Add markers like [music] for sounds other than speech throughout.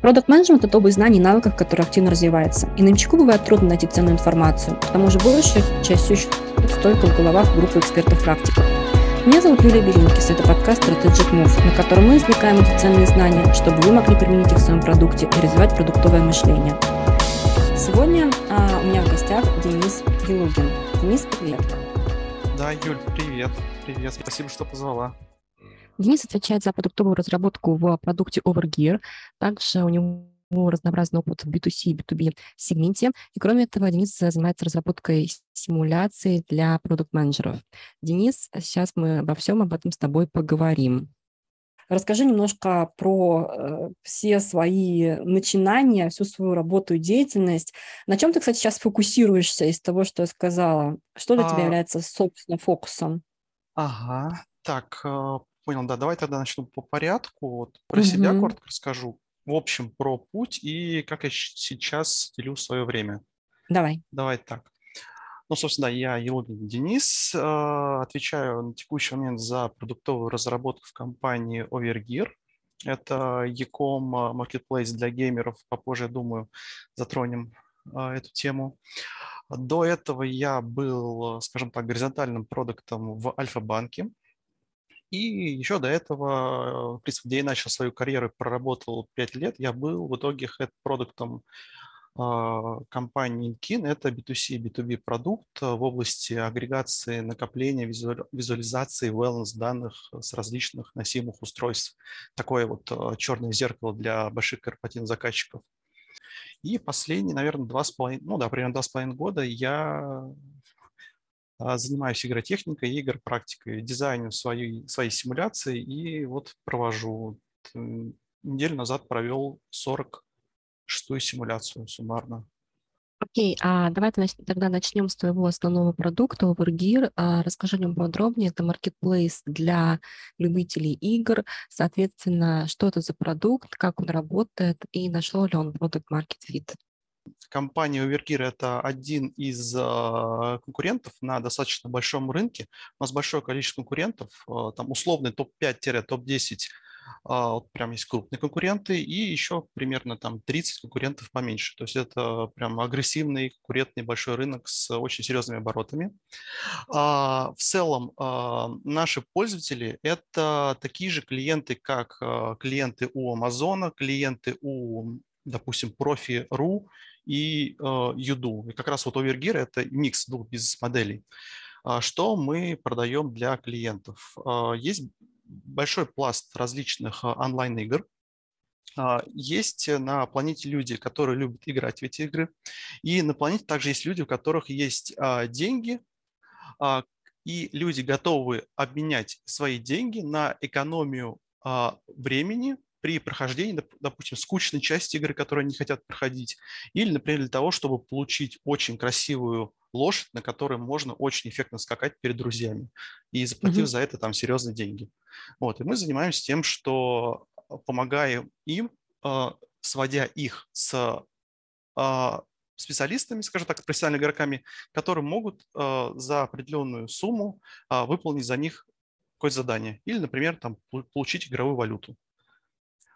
Продукт менеджмент это область знаний и навыков, которая активно развивается. И новичку бывает трудно найти ценную информацию. К тому же большая часть все еще в головах группы экспертов-практиков. Меня зовут Юлия Беринкис, это подкаст Strategic Move, на котором мы извлекаем эти ценные знания, чтобы вы могли применить их в своем продукте и развивать продуктовое мышление. Сегодня а, у меня в гостях Денис Елугин. Денис, привет. Да, Юль, привет. Привет, спасибо, что позвала. Денис отвечает за продуктовую разработку в продукте Overgear. Также у него разнообразный опыт в B2C и B2B сегменте. И кроме этого, Денис занимается разработкой симуляций для продукт-менеджеров. Денис, сейчас мы обо всем об этом с тобой поговорим. Расскажи немножко про э, все свои начинания, всю свою работу и деятельность. На чем ты, кстати, сейчас фокусируешься из того, что я сказала? Что для а... тебя является, собственно, фокусом? Ага, так, э, понял, да, давай тогда начну по порядку. Вот про угу. себя коротко расскажу. В общем, про путь и как я сейчас делю свое время. Давай. Давай так. Ну, собственно, я Елогин Денис, э, отвечаю на текущий момент за продуктовую разработку в компании Overgear. Это e-com э, marketplace для геймеров. Попозже, я думаю, затронем э, эту тему. До этого я был, скажем так, горизонтальным продуктом в Альфа-банке. И еще до этого, в принципе, где я начал свою карьеру, проработал 5 лет, я был в итоге head-продуктом а, компании Inkin. Это B2C и B2B продукт в области агрегации, накопления, визуализации, wellness данных с различных носимых устройств. Такое вот а, черное зеркало для больших корпоративных заказчиков. И последние, наверное, два с половиной, ну да, примерно два с половиной года я занимаюсь игротехникой и игропрактикой, дизайню своей, своей симуляции и вот провожу. Неделю назад провел 46-ю симуляцию суммарно. Окей, а давайте тогда начнем с твоего основного продукта Overgear. А, расскажи о нем подробнее. Это marketplace для любителей игр. Соответственно, что это за продукт, как он работает и нашел ли он продукт Market Fit? Компания Overgear – это один из а, конкурентов на достаточно большом рынке. У нас большое количество конкурентов, а, там условный топ-5-топ-10 а, вот прям есть крупные конкуренты и еще примерно там 30 конкурентов поменьше. То есть это прям агрессивный, конкурентный большой рынок с очень серьезными оборотами. В целом наши пользователи – это такие же клиенты, как клиенты у Амазона, клиенты у допустим, профи.ру и э, Юду. И как раз вот Overgear – это микс двух бизнес-моделей. А что мы продаем для клиентов? А, есть большой пласт различных а, онлайн-игр, есть на планете люди, которые любят играть в эти игры. И на планете также есть люди, у которых есть деньги, и люди готовы обменять свои деньги на экономию времени при прохождении, допустим, скучной части игры, которую они хотят проходить, или, например, для того, чтобы получить очень красивую лошадь, на которой можно очень эффектно скакать перед друзьями, и заплатив mm-hmm. за это там серьезные деньги. Вот, и мы занимаемся тем, что помогаем им, а, сводя их с а, специалистами, скажем так, профессиональными игроками, которые могут а, за определенную сумму выполнить за них какое-то задание. Или, например, там, получить игровую валюту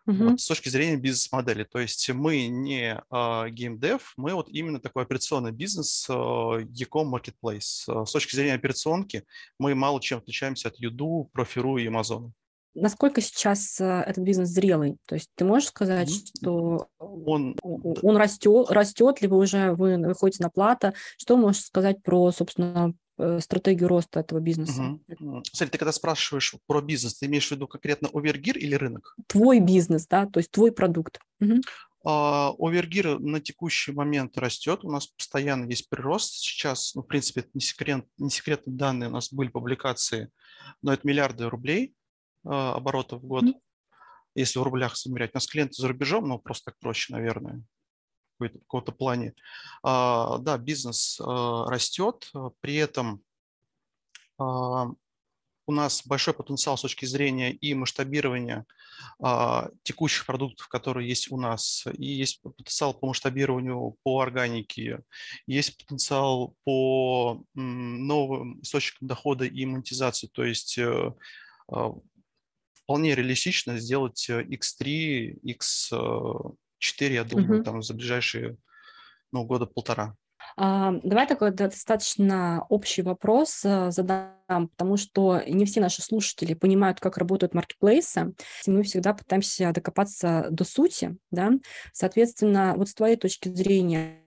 угу. вот, с точки зрения бизнес-модели. То есть мы не uh, геймдев, мы вот именно такой операционный бизнес uh, e-com marketplace. Uh, с точки зрения операционки мы мало чем отличаемся от Юду, Профиру и Амазона. Насколько сейчас этот бизнес зрелый? То есть ты можешь сказать, что он, он растет, растет, либо уже вы выходите на плата? Что можешь сказать про, собственно, Э, стратегию роста этого бизнеса. Угу. Смотри, ты когда спрашиваешь про бизнес, ты имеешь в виду конкретно Овергир или рынок? Твой бизнес, да, то есть твой продукт. Угу. Овергир на текущий момент растет, у нас постоянно есть прирост. Сейчас, ну, в принципе, это не, секрет, не секретные данные, у нас были публикации, но это миллиарды рублей а, оборотов в год, mm если в рублях измерять. У нас клиенты за рубежом, но просто так проще, наверное в каком-то плане. А, да, бизнес а, растет, при этом а, у нас большой потенциал с точки зрения и масштабирования текущих продуктов, которые есть у нас, и есть потенциал по масштабированию по органике, есть потенциал по новым источникам дохода и монетизации, то есть э, вполне реалистично сделать X3, X 4, я думаю, угу. там за ближайшие ну, года полтора. А, давай такой достаточно общий вопрос э, задам, потому что не все наши слушатели понимают, как работают маркетплейсы. Мы всегда пытаемся докопаться до сути, да. Соответственно, вот с твоей точки зрения,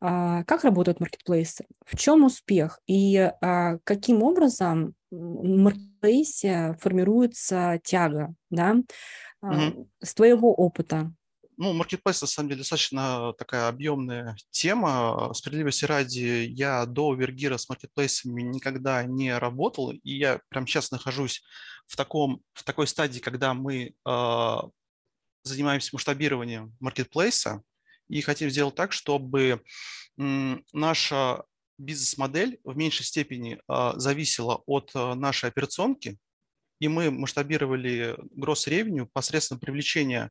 а, как работают маркетплейсы? В чем успех? И а, каким образом в маркетплейсе формируется тяга, да? Угу. С твоего опыта, ну, маркетплейс, на самом деле, достаточно такая объемная тема. Справедливости ради, я до Вергира с маркетплейсами никогда не работал, и я прямо сейчас нахожусь в, таком, в такой стадии, когда мы э, занимаемся масштабированием маркетплейса и хотим сделать так, чтобы э, наша бизнес-модель в меньшей степени э, зависела от э, нашей операционки, и мы масштабировали gross revenue посредством привлечения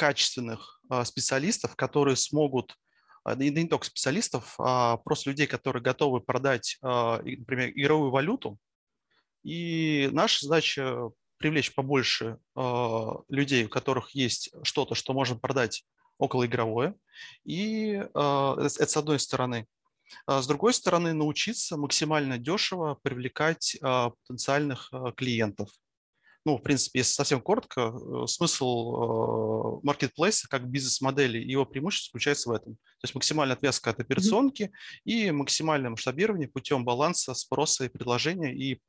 качественных а, специалистов, которые смогут, а, да не только специалистов, а просто людей, которые готовы продать, а, например, игровую валюту. И наша задача привлечь побольше людей, у которых есть что-то, что можно продать околоигровое. И это с одной стороны. С другой стороны, научиться максимально дешево привлекать потенциальных клиентов ну, в принципе, если совсем коротко, э, смысл маркетплейса как бизнес-модели и его преимущество заключается в этом. То есть максимальная отвязка от операционки mm-hmm. и максимальное масштабирование путем баланса спроса и предложения. И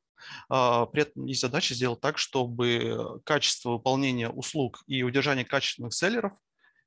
а, при этом есть задача сделать так, чтобы качество выполнения услуг и удержание качественных селлеров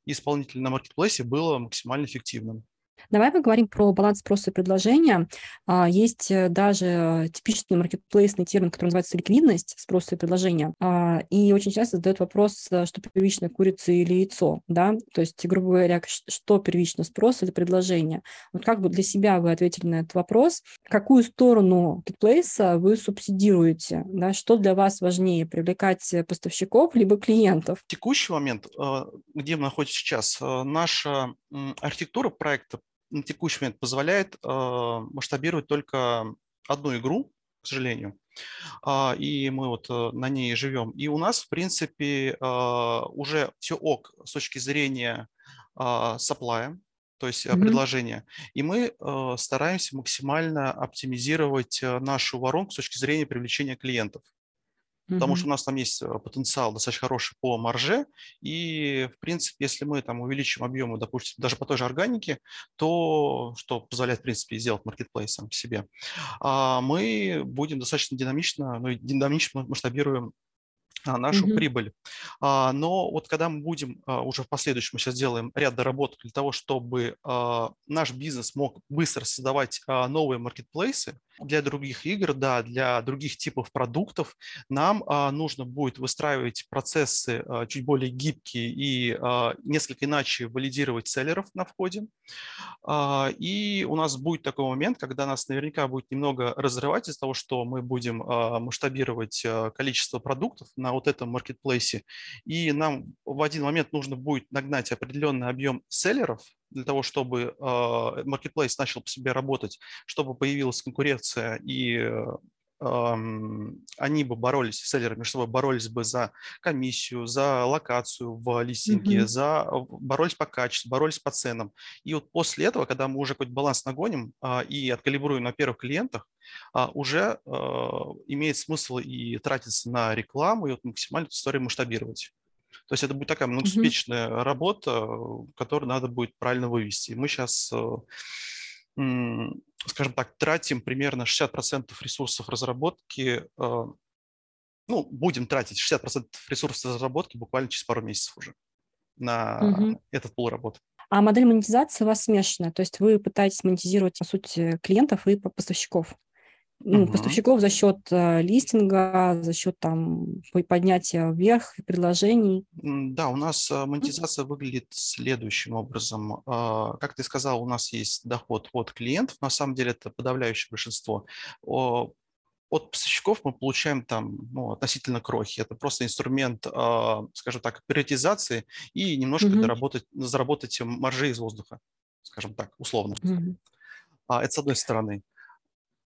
и исполнителей на маркетплейсе было максимально эффективным. Давай поговорим про баланс спроса и предложения. А, есть э, даже типичный маркетплейсный термин, который называется ликвидность спроса и предложения. А, и очень часто задают вопрос, э, что первично курица или яйцо, да? То есть, грубо говоря, что первично, спрос или предложение? Вот как бы для себя вы ответили на этот вопрос? Какую сторону маркетплейса вы субсидируете? Да? Что для вас важнее, привлекать поставщиков либо клиентов? В текущий момент, э, где мы находимся сейчас, наша архитектура проекта на текущий момент позволяет э, масштабировать только одну игру, к сожалению. Uh, и мы вот uh, на ней живем. И у нас, в принципе, uh, уже все ок с точки зрения supply, то есть mm-hmm. предложения. И мы стараемся максимально оптимизировать нашу воронку с точки зрения привлечения клиентов потому что у нас там есть э, потенциал достаточно хороший по марже, и, в принципе, если мы там увеличим объемы, допустим, даже по той же органике, то, что позволяет, в принципе, сделать маркетплейс сам по себе, а, мы будем достаточно динамично, ну, динамично масштабируем а, нашу mm-hmm. прибыль. А, но вот когда мы будем уже в последующем, мы сейчас делаем ряд доработок для того, чтобы наш бизнес мог быстро создавать новые маркетплейсы для других игр, да, для других типов продуктов, нам нужно будет выстраивать процессы чуть более гибкие и несколько иначе валидировать селлеров на входе. И у нас будет такой момент, когда нас наверняка будет немного разрывать из-за того, что мы будем масштабировать количество продуктов на вот этом маркетплейсе, и нам в один момент нужно будет нагнать определенный объем селлеров для того, чтобы маркетплейс начал по себе работать, чтобы появилась конкуренция и они бы боролись, селлеры между собой боролись бы за комиссию, за локацию в листинге, mm-hmm. за, боролись по качеству, боролись по ценам. И вот после этого, когда мы уже какой-то баланс нагоним а, и откалибруем на первых клиентах, а, уже а, имеет смысл и тратиться на рекламу, и вот максимально эту историю масштабировать. То есть это будет такая многоспечная mm-hmm. работа, которую надо будет правильно вывести. Мы сейчас скажем так, тратим примерно 60% ресурсов разработки, э, ну, будем тратить 60% ресурсов разработки буквально через пару месяцев уже на угу. этот пол работы. А модель монетизации у вас смешанная, то есть вы пытаетесь монетизировать, по сути, клиентов и поставщиков ну, угу. поставщиков за счет э, листинга, за счет там поднятия вверх предложений. Да, у нас э, монетизация выглядит следующим образом. Э, как ты сказал, у нас есть доход от клиентов, на самом деле это подавляющее большинство. О, от поставщиков мы получаем там ну, относительно крохи. Это просто инструмент, э, скажем так, приоритизации и немножко угу. доработать, заработать маржи из воздуха, скажем так, условно. Угу. Это с одной стороны.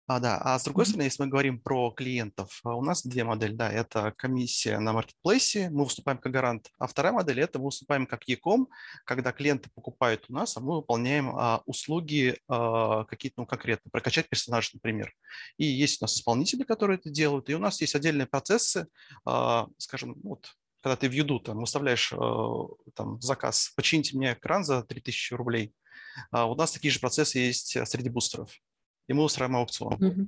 А, да, а с другой mm-hmm. стороны, если мы говорим про клиентов, а, у нас две модели, да, это комиссия на маркетплейсе, мы выступаем как гарант, а вторая модель – это мы выступаем как Яком, когда клиенты покупают у нас, а мы выполняем а, услуги а, какие-то, ну, конкретно, прокачать персонаж, например. И есть у нас исполнители, которые это делают, и у нас есть отдельные процессы, а, скажем, вот, когда ты в Юду там выставляешь а, там, заказ, почините мне экран за 3000 рублей, а у нас такие же процессы есть среди бустеров и мы устраиваем аукцион угу.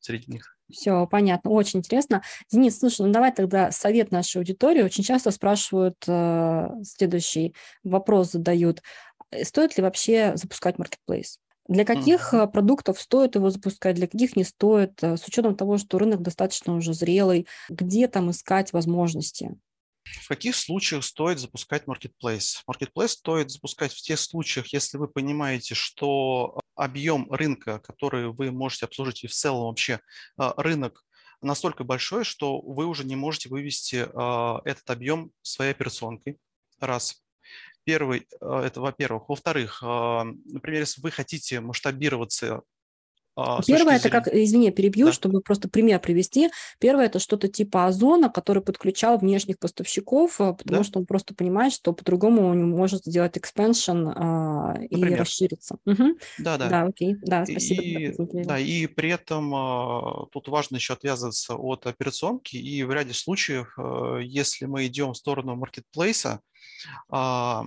среди них. Все, понятно, очень интересно. Денис, слушай, ну давай тогда совет нашей аудитории. Очень часто спрашивают, э, следующий вопрос задают. Э, стоит ли вообще запускать маркетплейс? Для каких mm-hmm. продуктов стоит его запускать, для каких не стоит, э, с учетом того, что рынок достаточно уже зрелый, где там искать возможности? В каких случаях стоит запускать Marketplace? Marketplace стоит запускать в тех случаях, если вы понимаете, что объем рынка, который вы можете обслужить, и в целом вообще а, рынок настолько большой, что вы уже не можете вывести а, этот объем своей операционкой. Раз. Первый, это во-первых. Во-вторых, например, если вы хотите масштабироваться Первое, это как, извини, перебью, да. чтобы просто пример привести. Первое, это что-то типа Озона, который подключал внешних поставщиков, а, потому да. что он просто понимает, что по-другому он не может сделать expansion а, и расшириться. Угу. Да, да. Да, окей. Да, спасибо. И, да, и при этом а, тут важно еще отвязываться от операционки, и в ряде случаев, а, если мы идем в сторону маркетплейса, а,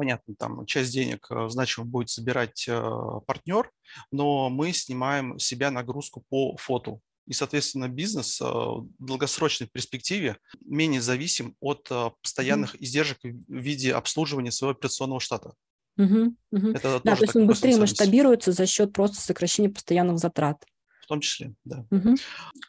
понятно, там часть денег э, значимо будет собирать э, партнер, но мы снимаем себя нагрузку по фото. И, соответственно, бизнес э, в долгосрочной перспективе менее зависим от постоянных mm-hmm. издержек в виде обслуживания своего операционного штата. Угу, угу. Это да, то есть он быстрее масштабируется за счет просто сокращения постоянных затрат том числе, да. Угу.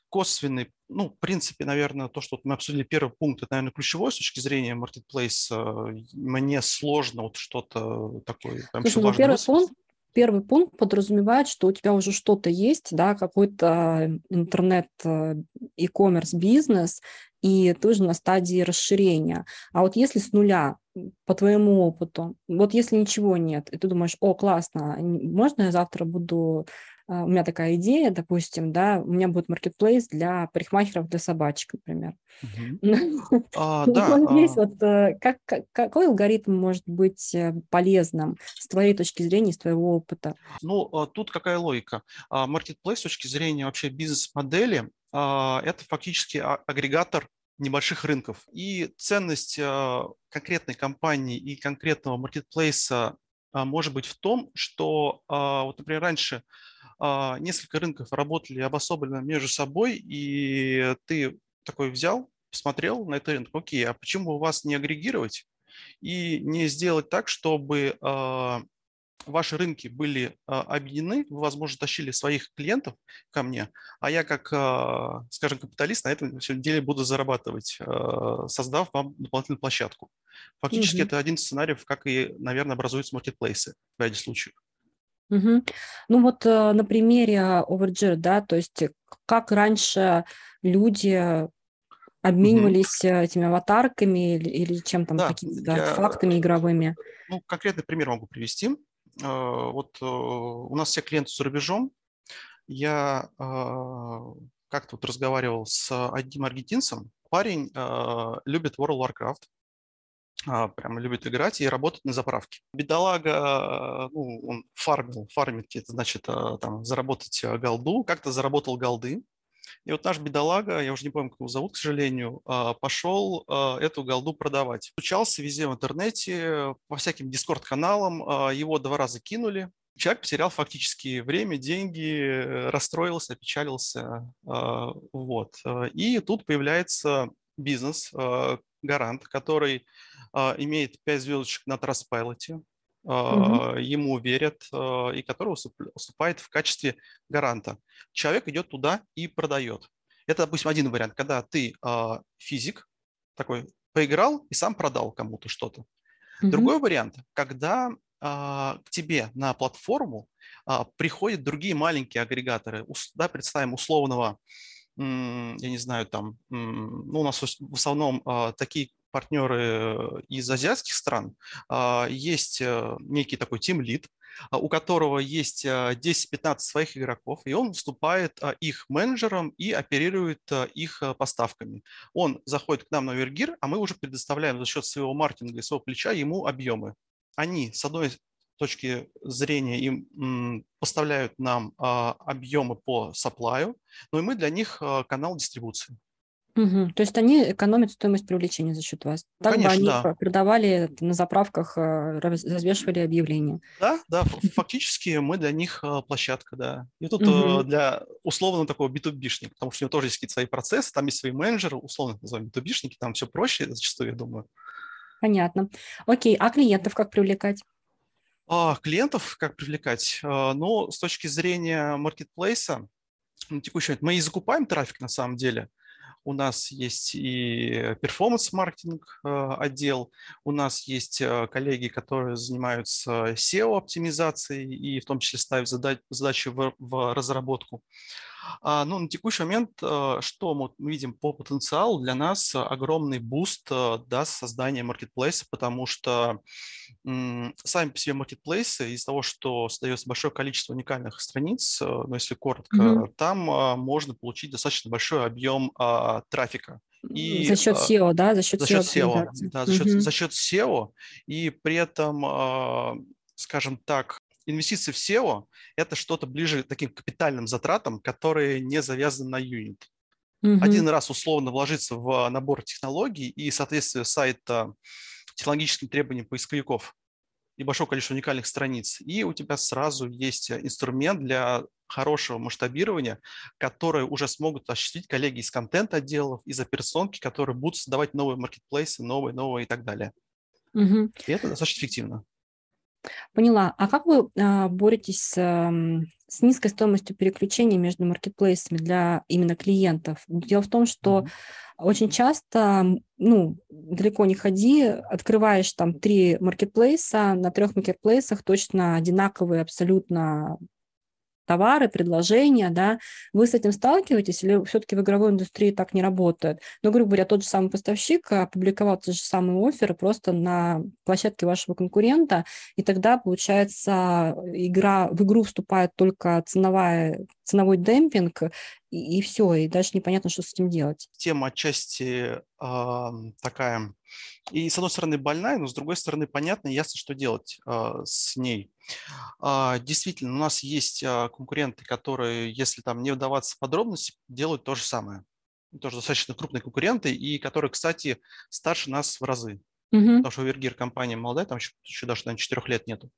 Косвенный, ну, в принципе, наверное, то, что мы обсудили первый пункт, это, наверное, ключевой с точки зрения marketplace. Мне сложно вот что-то такое. Слушай, ну, первый пункт, первый пункт подразумевает, что у тебя уже что-то есть, да, какой-то интернет э, e-commerce бизнес, и ты уже на стадии расширения. А вот если с нуля, по твоему опыту, вот если ничего нет, и ты думаешь, о, классно, можно я завтра буду а, у меня такая идея, допустим, да, у меня будет маркетплейс для парикмахеров для собачек, например. [laughs] А. Здесь а вот какой алгоритм может быть э, полезным с твоей точки зрения, с твоего опыта? Ну, тут какая логика? Маркетплейс с точки зрения вообще бизнес-модели – это фактически агрегатор небольших рынков. И ценность конкретной компании и конкретного маркетплейса может быть в том, что, вот, например, раньше а, несколько рынков работали обособленно между собой, и ты такой взял, посмотрел на этот рынок, окей, а почему у вас не агрегировать и не сделать так, чтобы а, ваши рынки были а, объединены, вы, возможно, тащили своих клиентов ко мне, а я как, скажем, капиталист на этом деле буду зарабатывать, создав вам дополнительную площадку. Фактически mm-hmm. это один из сценариев, как и, наверное, образуются маркетплейсы в ряде случаев. Угу. Ну вот э, на примере Overgear, да, то есть как раньше люди обменивались угу. этими аватарками или, или чем там, да, какими-то я, фактами игровыми? Ну, конкретный пример могу привести. Вот у нас все клиенты за рубежом. Я как-то вот разговаривал с одним аргентинцем. Парень любит World of Warcraft а, прям любит играть и работать на заправке. Бедолага, ну, он фармил, фармить, это значит а, там заработать а, голду, как-то заработал голды, и вот наш бедолага, я уже не помню, как его зовут, к сожалению, пошел эту голду продавать. Учался везде в интернете, по всяким дискорд-каналам, его два раза кинули. Человек потерял фактически время, деньги, расстроился, опечалился. Вот. И тут появляется бизнес, гарант, который а, имеет 5 звездочек на Trustpilot, угу. ему верят, а, и который выступает в качестве гаранта. Человек идет туда и продает. Это, допустим, один вариант, когда ты физик, такой поиграл и сам продал кому-то что-то. Угу. Другой вариант, когда к тебе на платформу приходят другие маленькие агрегаторы. Да, представим условного, я не знаю, там, ну, у нас в основном такие партнеры из азиатских стран, есть некий такой team lead, у которого есть 10-15 своих игроков, и он выступает их менеджером и оперирует их поставками. Он заходит к нам на Вергир, а мы уже предоставляем за счет своего маркетинга и своего плеча ему объемы. Они, с одной точки зрения им поставляют нам а, объемы по саплаю, но и мы для них а, канал дистрибуции. Угу. То есть они экономят стоимость привлечения за счет вас. Так Конечно, бы они да. продавали на заправках, а, развешивали объявления. Да, да, фактически мы для них площадка, да. И тут угу. для условно такого B2B-шника, потому что у него тоже есть какие-то свои процессы, там есть свои менеджеры, условно называем B2B-шники, там все проще зачастую, я думаю. Понятно. Окей, а клиентов как привлекать? А, клиентов как привлекать? А, ну, с точки зрения маркетплейса, на текущий момент мы и закупаем трафик на самом деле. У нас есть и performance-маркетинг а, отдел, у нас есть коллеги, которые занимаются SEO-оптимизацией и в том числе ставят задачи в, в разработку. А, ну, на текущий момент, э, что мы видим по потенциалу, для нас огромный boost э, даст создание маркетплейса, потому что сами по себе маркетплейсы, из-за того, что создается большое количество уникальных страниц, э, ну, если коротко, mm-hmm. там можно получить достаточно большой объем а, трафика. И, за счет SEO, да? За счет, за счет SEO, да, за счет, mm-hmm. за счет SEO, и при этом, скажем так, инвестиции в SEO – это что-то ближе к таким капитальным затратам, которые не завязаны на юнит. Угу. Один раз условно вложиться в набор технологий и соответствие сайта технологическим требованиям поисковиков и большое количество уникальных страниц, и у тебя сразу есть инструмент для хорошего масштабирования, которые уже смогут осуществить коллеги из контент-отделов, из операционки, которые будут создавать новые маркетплейсы, новые, новые и так далее. Угу. И это достаточно эффективно. Поняла. А как вы а, боретесь с, с низкой стоимостью переключения между маркетплейсами для именно клиентов? Дело в том, что mm-hmm. очень часто, ну, далеко не ходи, открываешь там три маркетплейса, на трех маркетплейсах точно одинаковые абсолютно товары, предложения, да, вы с этим сталкиваетесь или все-таки в игровой индустрии так не работает? Ну, грубо говоря, тот же самый поставщик опубликовал те же самые оферы просто на площадке вашего конкурента, и тогда, получается, игра, в игру вступает только ценовая, ценовой демпинг, и, и все, и дальше непонятно, что с этим делать. Тема отчасти э, такая, и с одной стороны больная, но с другой стороны понятно и ясно, что делать э, с ней. Э, действительно, у нас есть э, конкуренты, которые, если там не вдаваться в подробности, делают то же самое. Тоже достаточно крупные конкуренты, и которые, кстати, старше нас в разы. Угу. Потому что Вергир компания молодая, там еще, еще даже, наверное, 4 лет нету.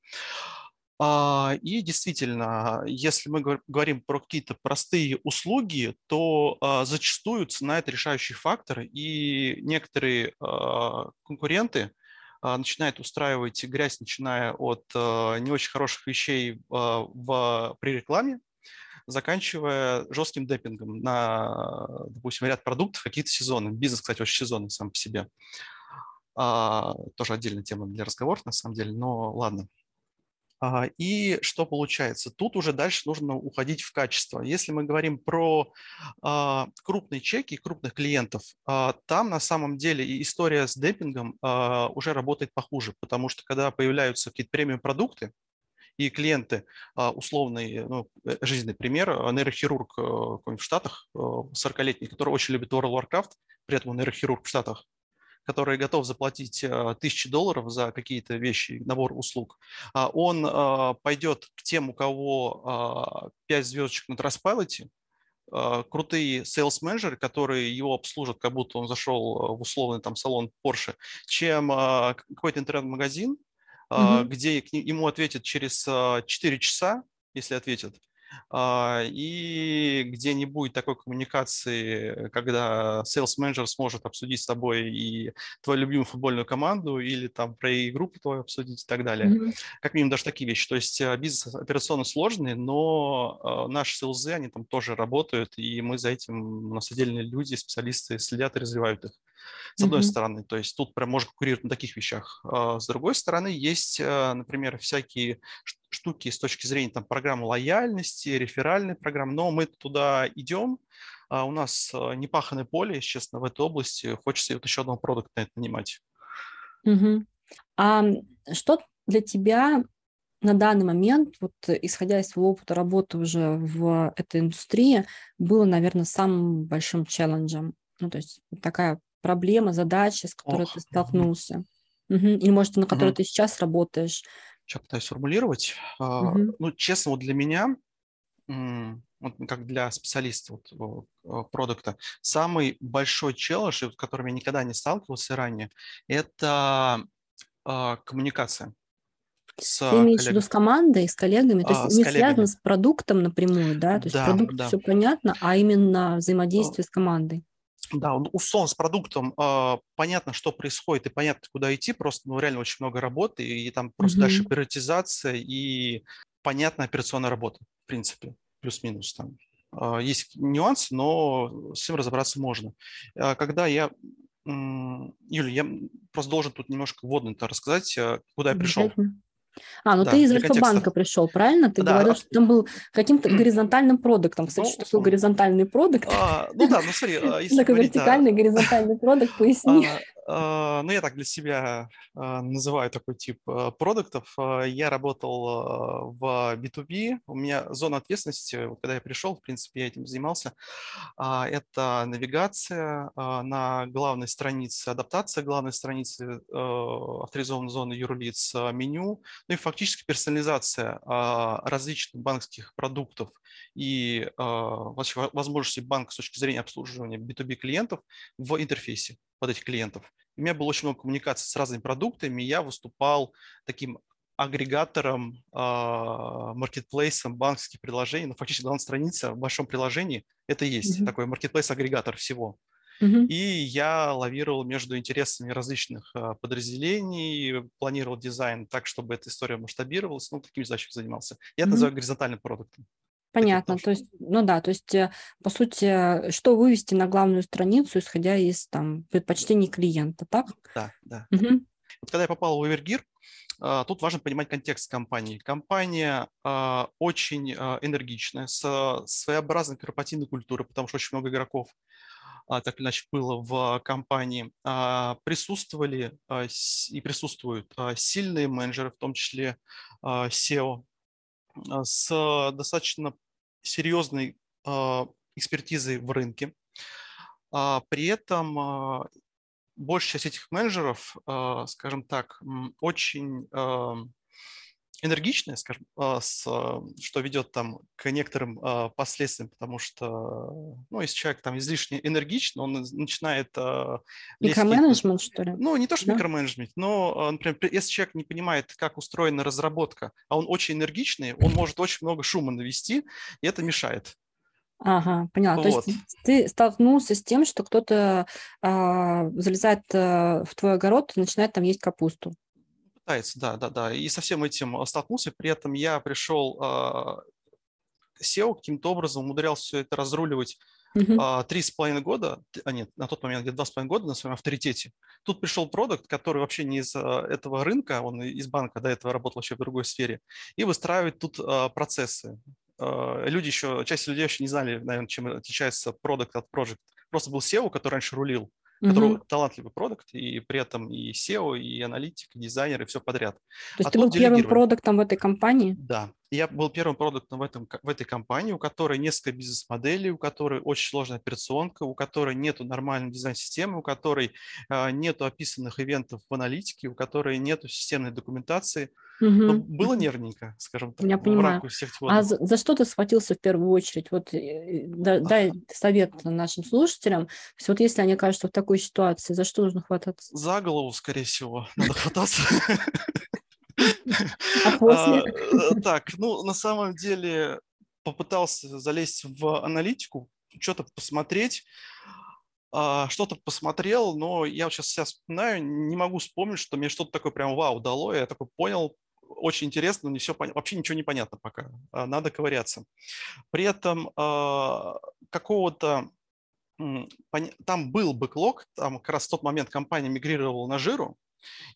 А, и действительно, если мы говорим про какие-то простые услуги, то а, зачастую цена – это решающий фактор, и некоторые а, конкуренты начинают устраивать грязь, начиная от не очень хороших вещей в, при рекламе, заканчивая жестким деппингом на, допустим, ряд продуктов, какие-то сезоны. Бизнес, кстати, очень сезонный сам по себе. Тоже отдельная тема для разговора, на самом деле, но ладно. И что получается? Тут уже дальше нужно уходить в качество. Если мы говорим про а, крупные чеки, крупных клиентов, а, там на самом деле история с демпингом а, уже работает похуже, потому что когда появляются какие-то премиум продукты, и клиенты, условный ну, э, жизненный пример, нейрохирург э, в Штатах, 40-летний, который очень любит World of Warcraft, при этом нейрохирург в Штатах, который готов заплатить э, тысячи долларов за какие-то вещи, набор услуг, а он э, пойдет к тем, у кого 5 а, звездочек на Trustpilot, э, крутые sales менеджеры которые его обслужат, как будто он зашел в условный там салон Porsche, чем какой-то интернет-магазин, mm-hmm. где ему ответят через 4 часа, если ответят, и где не будет такой коммуникации, когда sales менеджер сможет обсудить с тобой и твою любимую футбольную команду или там про группу твою обсудить и так далее. Mm-hmm. Как минимум даже такие вещи. То есть а, бизнес операционно сложный, но а, наши sales, они там тоже работают, и мы за этим, у нас отдельные люди, специалисты следят и развивают их. С одной mm-hmm. стороны, то есть тут прям можно конкурировать на таких вещах. С другой стороны, есть, например, всякие штуки с точки зрения там, программы лояльности, реферальной программы, но мы туда идем, а у нас непаханное поле, если честно, в этой области. Хочется вот еще одного продукта на это нанимать. Угу. А что для тебя на данный момент, вот исходя из своего опыта работы уже в этой индустрии, было, наверное, самым большим челленджем? Ну, то есть такая проблема, задача, с которой Ох. ты столкнулся? Угу. Или, может, на которой угу. ты сейчас работаешь? Сейчас пытаюсь сформулировать. Угу. Ну, честно, вот для меня, вот как для специалиста вот, э, продукта, самый большой челлендж, с которым я никогда не сталкивался ранее, это а, коммуникация с Ты имеешь в виду с командой, с коллегами? То есть а, не связано с продуктом напрямую, да? То есть да, продукт да. все понятно, а именно взаимодействие с командой. Да, условно с продуктом э, понятно, что происходит, и понятно, куда идти, просто ну, реально очень много работы, и, и там просто mm-hmm. дальше приоритизация и понятная операционная работа, в принципе, плюс-минус там. Э, есть нюансы, но с этим разобраться можно. Э, когда я Юля, я просто должен тут немножко вводно-то рассказать, куда я пришел. А, ну да, ты из Альфа-банка пришел, правильно? Ты да. говорил, что там был каким-то горизонтальным продуктом. Кстати, ну, что такое горизонтальный продукт? А, ну да, ну смотри, а, [laughs] если Такой вертикальный, горизонтальный продукт, [laughs] поясни. А, а, ну, я так для себя а, называю такой тип а, продуктов. Я работал в B2B. У меня зона ответственности, когда я пришел, в принципе, я этим занимался. Это навигация на главной странице, адаптация главной страницы авторизованной зоны юрлиц, меню, ну и фактически персонализация различных банковских продуктов и вообще возможности банка с точки зрения обслуживания B2B клиентов в интерфейсе под этих клиентов. У меня было очень много коммуникаций с разными продуктами, я выступал таким агрегатором, а, маркетплейсом банковских приложений, ну, фактически главная страница в большом приложении, это и есть mm-hmm. такой маркетплейс-агрегатор всего. Mm-hmm. И я лавировал между интересами различных а, подразделений, планировал дизайн так, чтобы эта история масштабировалась, ну, такими задачами занимался. Я mm-hmm. называю горизонтальным продуктом. Понятно, то есть, ну да, то есть, э, по сути, что вывести на главную страницу, исходя из там предпочтений клиента, так? Да, да. Угу. Вот когда я попал в Evergear, а, тут важно понимать контекст компании. Компания а, очень а, энергичная, с своеобразной корпоративной культурой, потому что очень много игроков так или иначе было в компании, присутствовали и присутствуют сильные менеджеры, в том числе SEO, с достаточно серьезной а, экспертизой в рынке. А, при этом а, большая часть этих менеджеров, скажем так, очень энергичная, скажем, что ведет там к некоторым последствиям, потому что, ну, если человек там излишне энергичный, он начинает... Микроменеджмент, что ли? Ну, не то, что да? микроменеджмент, но, например, если человек не понимает, как устроена разработка, а он очень энергичный, он может очень много шума навести, и это мешает. Ага, поняла. Вот. То есть ты столкнулся с тем, что кто-то а, залезает а, в твой огород и начинает там есть капусту. Пытается, да, да, да. И со всем этим э, столкнулся. При этом я пришел э, SEO каким-то образом, умудрялся все это разруливать три с половиной года, а нет, на тот момент где-то два с половиной года на своем авторитете. Тут пришел продукт, который вообще не из а, этого рынка, он из банка до этого работал вообще в другой сфере, и выстраивает тут а, процессы. Люди еще, часть людей еще не знали, наверное, чем отличается продукт от project. Просто был SEO, который раньше рулил, который угу. талантливый продукт, и при этом и SEO, и аналитик, и дизайнер, и все подряд. То есть а ты был первым продуктом в этой компании? Да. Я был первым продуктом в, этом, в этой компании, у которой несколько бизнес-моделей, у которой очень сложная операционка, у которой нет нормальной дизайн-системы, у которой э, нет описанных ивентов в аналитике, у которой нет системной документации. Угу. было нервненько, скажем так, Я понимаю. А за, за что ты схватился в первую очередь? Вот э, да, дай совет нашим слушателям. Вот если они окажутся в такой ситуации, за что нужно хвататься? За голову, скорее всего, надо хвататься. [laughs] А [laughs] после? А, э, так, ну, на самом деле попытался залезть в аналитику, что-то посмотреть, а, что-то посмотрел, но я сейчас себя вспоминаю, не могу вспомнить, что мне что-то такое прям вау дало, я такой понял, очень интересно, но не все понятно, вообще ничего не понятно пока, надо ковыряться. При этом какого-то там был бэклог, там как раз в тот момент компания мигрировала на жиру,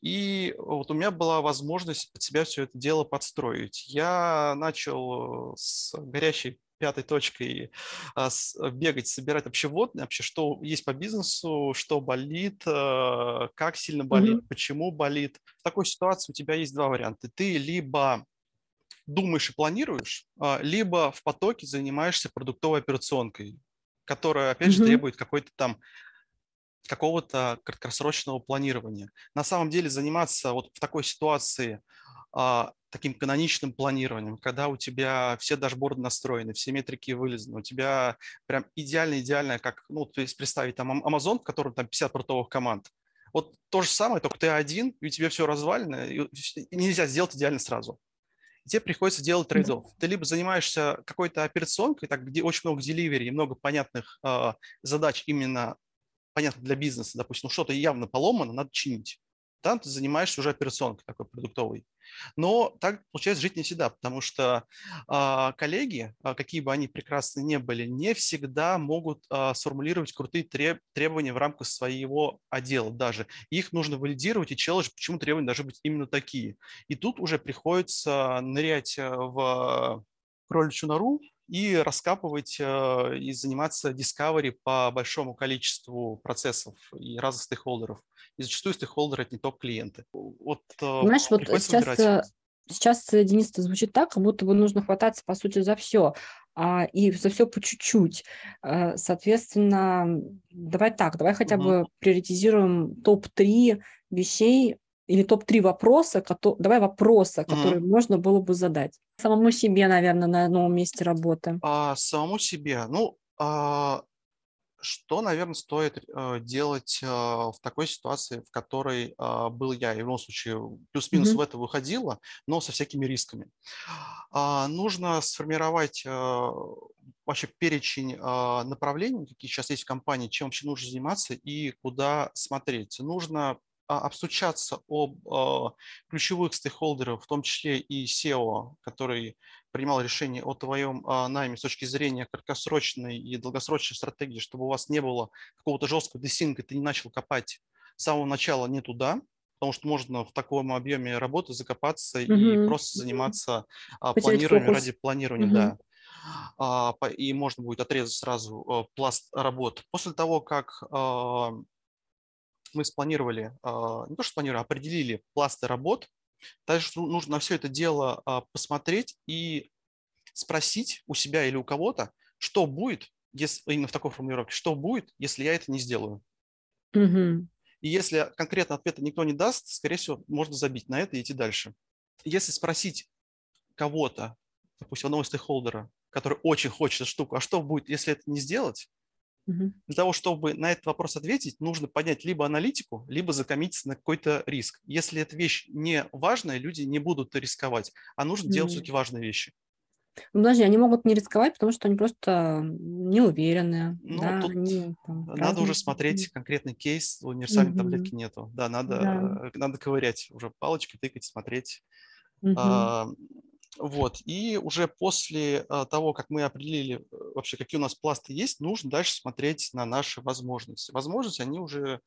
и вот у меня была возможность под себя все это дело подстроить. Я начал с горящей пятой точкой а, с, бегать, собирать вообще вот вообще что есть по бизнесу, что болит, как сильно болит, mm-hmm. почему болит. В такой ситуации у тебя есть два варианта. Ты либо думаешь и планируешь, либо в потоке занимаешься продуктовой операционкой, которая, опять же, mm-hmm. требует какой-то там какого-то краткосрочного планирования. На самом деле заниматься вот в такой ситуации а, таким каноничным планированием, когда у тебя все дашборды настроены, все метрики вылезаны, у тебя прям идеально-идеально, как, ну, то есть представить там Amazon, в котором там 50 портовых команд, вот то же самое, только ты один, и у тебя все развалено, и нельзя сделать идеально сразу. И тебе приходится делать трейдов. Ты либо занимаешься какой-то операционкой, так, где очень много деливери и много понятных э, задач именно понятно для бизнеса, допустим, ну, что-то явно поломано, надо чинить. Там ты занимаешься уже операционкой такой продуктовой. Но так получается жить не всегда, потому что э, коллеги, э, какие бы они прекрасны не были, не всегда могут э, сформулировать крутые треб- требования в рамках своего отдела даже. Их нужно валидировать и челлендж, почему требования должны быть именно такие. И тут уже приходится нырять э, в кроличью нору, и раскапывать э, и заниматься discovery по большому количеству процессов и разных стейкхолдеров. И зачастую стейкхолдеры – это не только клиенты. Вот, э, Знаешь, вот сейчас, выбирать. Э, сейчас, Денис, это звучит так, как будто бы нужно хвататься, по сути, за все а, и за все по чуть-чуть. Соответственно, давай так, давай хотя угу. бы приоритизируем топ-3 вещей, или топ-3 вопроса, которые, давай вопроса, которые mm-hmm. можно было бы задать. Самому себе, наверное, на новом месте работы. А, самому себе. Ну, а, что, наверное, стоит а, делать а, в такой ситуации, в которой а, был я? И в любом случае плюс-минус mm-hmm. в это выходило, но со всякими рисками. А, нужно сформировать а, вообще перечень э, направлений, какие сейчас есть в компании, чем вообще нужно заниматься и куда смотреть. Нужно а, обстучаться об а, ключевых стейкхолдеров, в том числе и SEO, который принимал решение о твоем а, найме с точки зрения краткосрочной и долгосрочной стратегии, чтобы у вас не было какого-то жесткого дессинга, ты не начал копать с самого начала не туда, потому что можно в таком объеме работы закопаться угу. и просто заниматься Потерять планированием ради планирования, угу. да и можно будет отрезать сразу пласт работ. После того, как мы спланировали, а, не то что спланировали, а определили пласты работ, дальше нужно на все это дело а, посмотреть и спросить у себя или у кого-то, что будет, если, именно в такой формулировке, что будет, если я это не сделаю. Угу. И если конкретно ответа никто не даст, скорее всего, можно забить на это и идти дальше. Если спросить кого-то, допустим, одного стейкхолдера, который очень хочет эту штуку, а что будет, если это не сделать, для того, чтобы на этот вопрос ответить, нужно поднять либо аналитику, либо закоммититься на какой-то риск. Если эта вещь не важная, люди не будут рисковать, а нужно mm-hmm. делать все-таки важные вещи. Ну, подожди, они могут не рисковать, потому что они просто не уверены. Ну, да, тут они, там, надо разные... уже смотреть конкретный кейс, универсальной mm-hmm. таблетки нету. Да, надо, да. надо ковырять уже палочкой, тыкать, смотреть. Mm-hmm. А, вот. И уже после а, того, как мы определили э, вообще, какие у нас пласты есть, нужно дальше смотреть на наши возможности. Возможности, они уже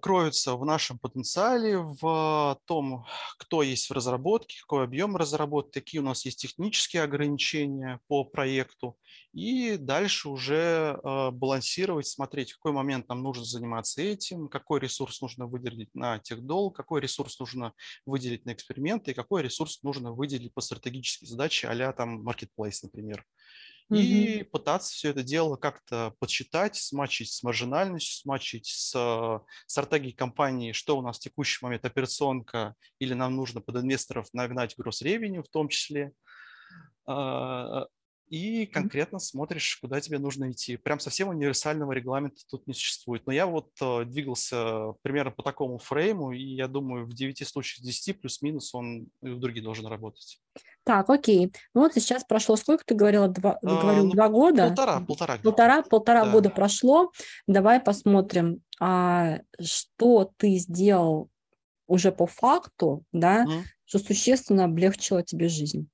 кроются в нашем потенциале, в том, кто есть в разработке, какой объем разработки, какие у нас есть технические ограничения по проекту. И дальше уже а, балансировать, смотреть, в какой момент нам нужно заниматься этим, какой ресурс нужно выделить на техдолг, какой ресурс нужно выделить на эксперименты, и какой ресурс нужно выделить по стратегической задаче а там marketplace, например и пытаться все это дело как-то подсчитать, смачить с маржинальностью, смачить с э, стратегией компании, что у нас в текущий момент операционка, или нам нужно под инвесторов нагнать гросс ревеню в том числе. И конкретно смотришь, куда тебе нужно идти. Прям совсем универсального регламента тут не существует. Но я вот э, двигался примерно по такому фрейму, и я думаю, в 9 случаях 10 плюс-минус он и в другие должен работать. Так, окей. Ну вот сейчас прошло сколько ты говорила? Два, а, говорил, ну, два года? Полтора, полтора. Полтора, полтора да. года прошло. Давай посмотрим, а, что ты сделал уже по факту, да, mm. что существенно облегчило тебе жизнь.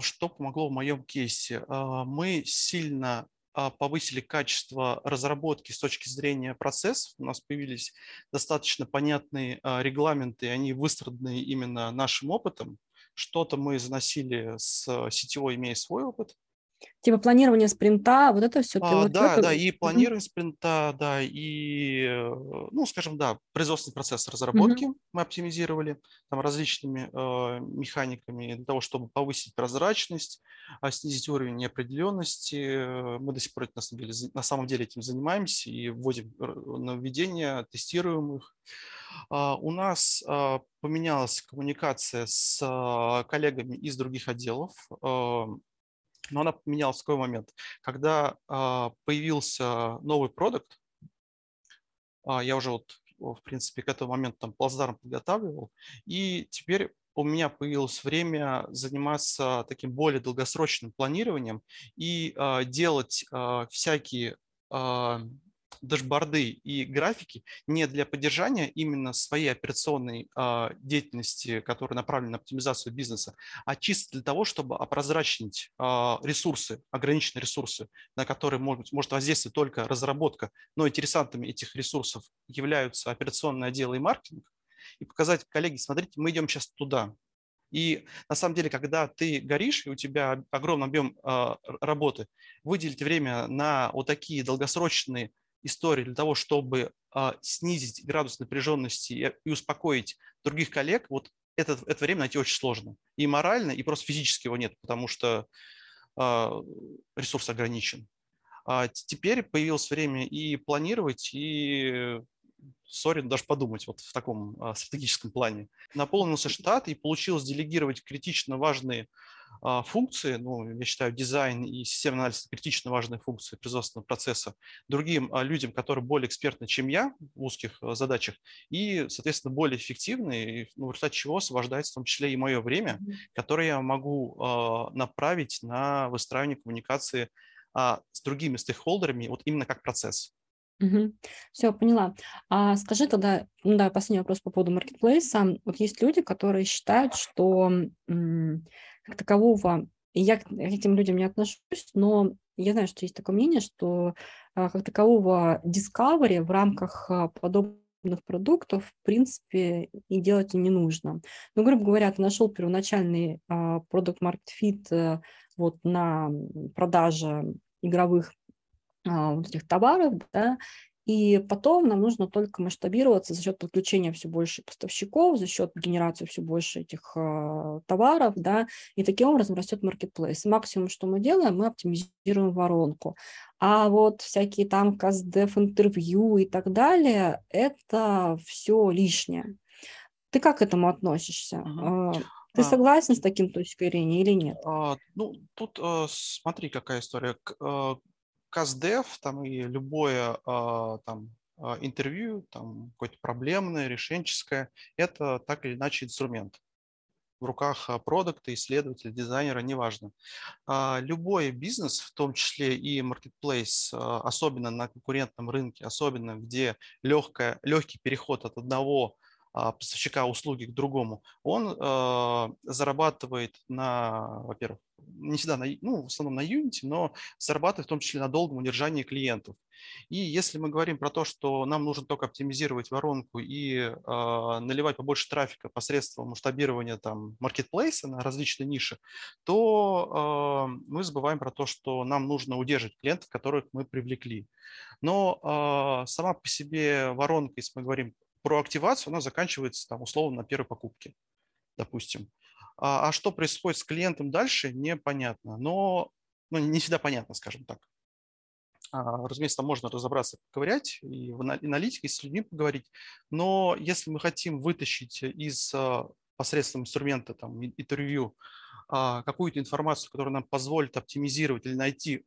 Что помогло в моем кейсе? А, мы сильно а, повысили качество разработки с точки зрения процессов. У нас появились достаточно понятные а, регламенты, они выстроены именно нашим опытом. Что-то мы заносили с сетевой, имея свой опыт. Типа планирование спринта, вот это все. А, вот да, это... да, и планирование mm-hmm. спринта, да, и, э, ну, скажем, да, производственный процесс разработки mm-hmm. мы оптимизировали там различными э, механиками для того, чтобы повысить прозрачность, э, снизить уровень неопределенности. Мы до сих пор на самом деле, на самом деле этим занимаемся и вводим э, нововведения, тестируем их. Uh, у нас uh, поменялась коммуникация с uh, коллегами из других отделов. Но она поменялась в какой момент? Когда а, появился новый продукт, а, я уже вот, в принципе, к этому моменту там плацдарм подготавливал, и теперь у меня появилось время заниматься таким более долгосрочным планированием и э, делать всякие дашборды и графики не для поддержания именно своей операционной э, деятельности, которая направлена на оптимизацию бизнеса, а чисто для того, чтобы опрозрачнить э, ресурсы, ограниченные ресурсы, на которые может, может воздействовать только разработка, но интересантами этих ресурсов являются операционное отдел и маркетинг, и показать, коллеги, смотрите, мы идем сейчас туда, и на самом деле, когда ты горишь, и у тебя огромный объем э, работы, выделить время на вот такие долгосрочные истории для того, чтобы а, снизить градус напряженности и, успокоить других коллег, вот это, это время найти очень сложно. И морально, и просто физически его нет, потому что а, ресурс ограничен. А теперь появилось время и планировать, и сори, даже подумать вот в таком а, стратегическом плане. Наполнился штат и получилось делегировать критично важные функции, ну, я считаю, дизайн и системный анализ – критично важные функции производственного процесса другим а, людям, которые более экспертны, чем я в узких а, задачах, и, соответственно, более эффективны, ну, в результате чего освобождается в том числе и мое время, которое я могу направить на выстраивание коммуникации с другими стейкхолдерами, вот именно как процесс. Угу. Все, поняла. А скажи тогда, ну да, последний вопрос по поводу маркетплейса. Вот есть люди, которые считают, что м, как такового, я к этим людям не отношусь, но я знаю, что есть такое мнение, что а, как такового discovery в рамках а, подобных продуктов, в принципе, и делать не нужно. Ну, грубо говоря, ты нашел первоначальный продукт uh, market fit uh, вот на продаже игровых вот этих товаров, да, и потом нам нужно только масштабироваться за счет подключения все больше поставщиков, за счет генерации все больше этих э, товаров, да, и таким образом растет маркетплейс. Максимум, что мы делаем, мы оптимизируем воронку. А вот всякие там каздев интервью и так далее, это все лишнее. Ты как к этому относишься? Uh-huh. Ты согласен а, с таким точкой зрения или нет? А, ну, тут а, смотри, какая история. Каздев там и любое а, там а, интервью, там какое-то проблемное, решенческое, это так или иначе инструмент в руках а, продукта, исследователя, дизайнера, неважно. Любой бизнес, в том числе и marketplace, особенно на конкурентном рынке, особенно где легкая, легкий переход от одного поставщика услуги к другому, он зарабатывает на, во-первых, не всегда, на, ну, в основном на Unity, но зарабатывать в том числе на долгом удержании клиентов. И если мы говорим про то, что нам нужно только оптимизировать воронку и э, наливать побольше трафика посредством масштабирования там маркетплейса на различные ниши, то э, мы забываем про то, что нам нужно удерживать клиентов, которых мы привлекли. Но э, сама по себе воронка, если мы говорим про активацию, она заканчивается там условно на первой покупке, допустим. А, а что происходит с клиентом дальше, непонятно. Но ну, не всегда понятно, скажем так. А, разумеется, там можно разобраться, поковырять и в аналитике с людьми поговорить. Но если мы хотим вытащить из а, посредством инструмента там, интервью какую-то информацию, которая нам позволит оптимизировать или найти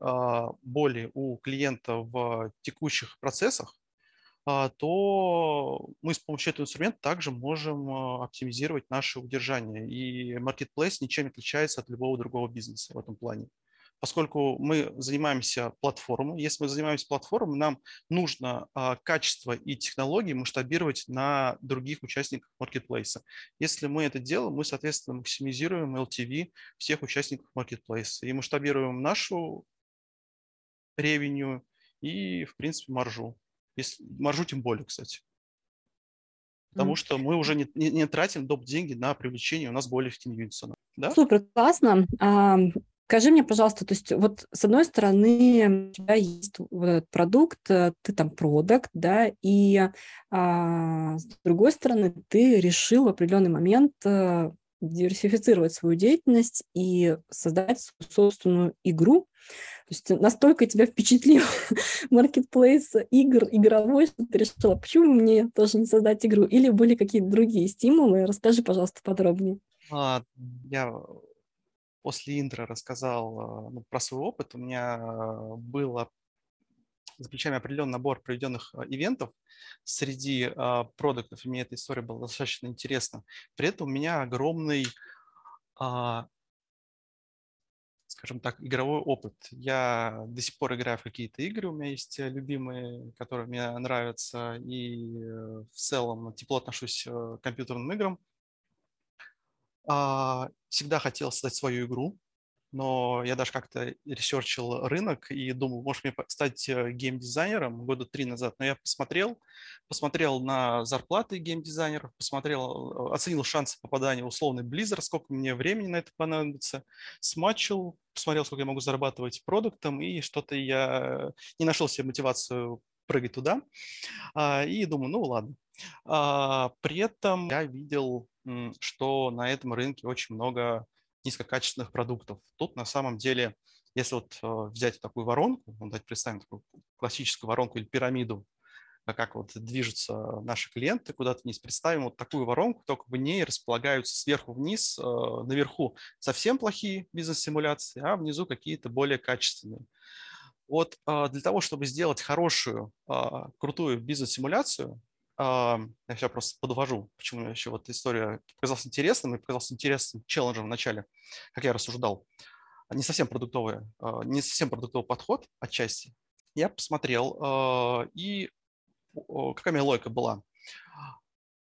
боли у клиента в текущих процессах, а, то мы с помощью этого инструмента также можем а, оптимизировать наше удержание. И Marketplace ничем не отличается от любого другого бизнеса в этом плане. Поскольку мы занимаемся платформой, если мы занимаемся платформой, нам нужно а, качество и технологии масштабировать на других участниках маркетплейса. Если мы это делаем, мы, соответственно, максимизируем LTV всех участников маркетплейса и масштабируем нашу ревеню и, в принципе, маржу. Если, маржу тем более, кстати. Потому mm. что мы уже не, не, не тратим доп. деньги на привлечение у нас более эффективного юнисона. Да? Супер, классно. А, Скажи мне, пожалуйста, то есть вот с одной стороны у тебя есть вот этот продукт, э, ты там продукт, да, и а, с другой стороны ты решил в определенный момент а, диверсифицировать свою деятельность и создать свою собственную игру. То есть настолько тебя впечатлил [laughs] маркетплейс игр игровой, что ты решила, почему мне тоже не создать игру? Или были какие-то другие стимулы? Расскажи, пожалуйста, подробнее. А, я после интро рассказал э, ну, про свой опыт. У меня э, было за плечами определенный набор проведенных э, ивентов среди продуктов, и мне эта история была достаточно интересна. При этом у меня огромный, а, скажем так, игровой опыт. Я до сих пор играю в какие-то игры, у меня есть любимые, которые мне нравятся, и в целом тепло отношусь к компьютерным играм. А, всегда хотел создать свою игру, но я даже как-то ресерчил рынок и думал, может мне стать э, геймдизайнером года три назад. Но я посмотрел, посмотрел на зарплаты геймдизайнеров, посмотрел, э, оценил шансы попадания условный Blizzard, сколько мне времени на это понадобится, смачил, посмотрел, сколько я могу зарабатывать продуктом, и что-то я не нашел себе мотивацию прыгать туда. А, и думаю, ну ладно. А, при этом я видел что на этом рынке очень много низкокачественных продуктов. Тут на самом деле, если вот э, взять такую воронку, ну, давайте представим такую классическую воронку или пирамиду, а как вот движутся наши клиенты куда-то вниз. Представим вот такую воронку, только в ней располагаются сверху вниз, э, наверху совсем плохие бизнес-симуляции, а внизу какие-то более качественные. Вот э, для того, чтобы сделать хорошую, крутую бизнес-симуляцию, я сейчас просто подвожу, почему еще вот история показалась интересным и показался интересным челленджем в начале, как я рассуждал. Не совсем продуктовый, а, не совсем продуктовый подход отчасти. Я посмотрел, а, и какая моя логика была.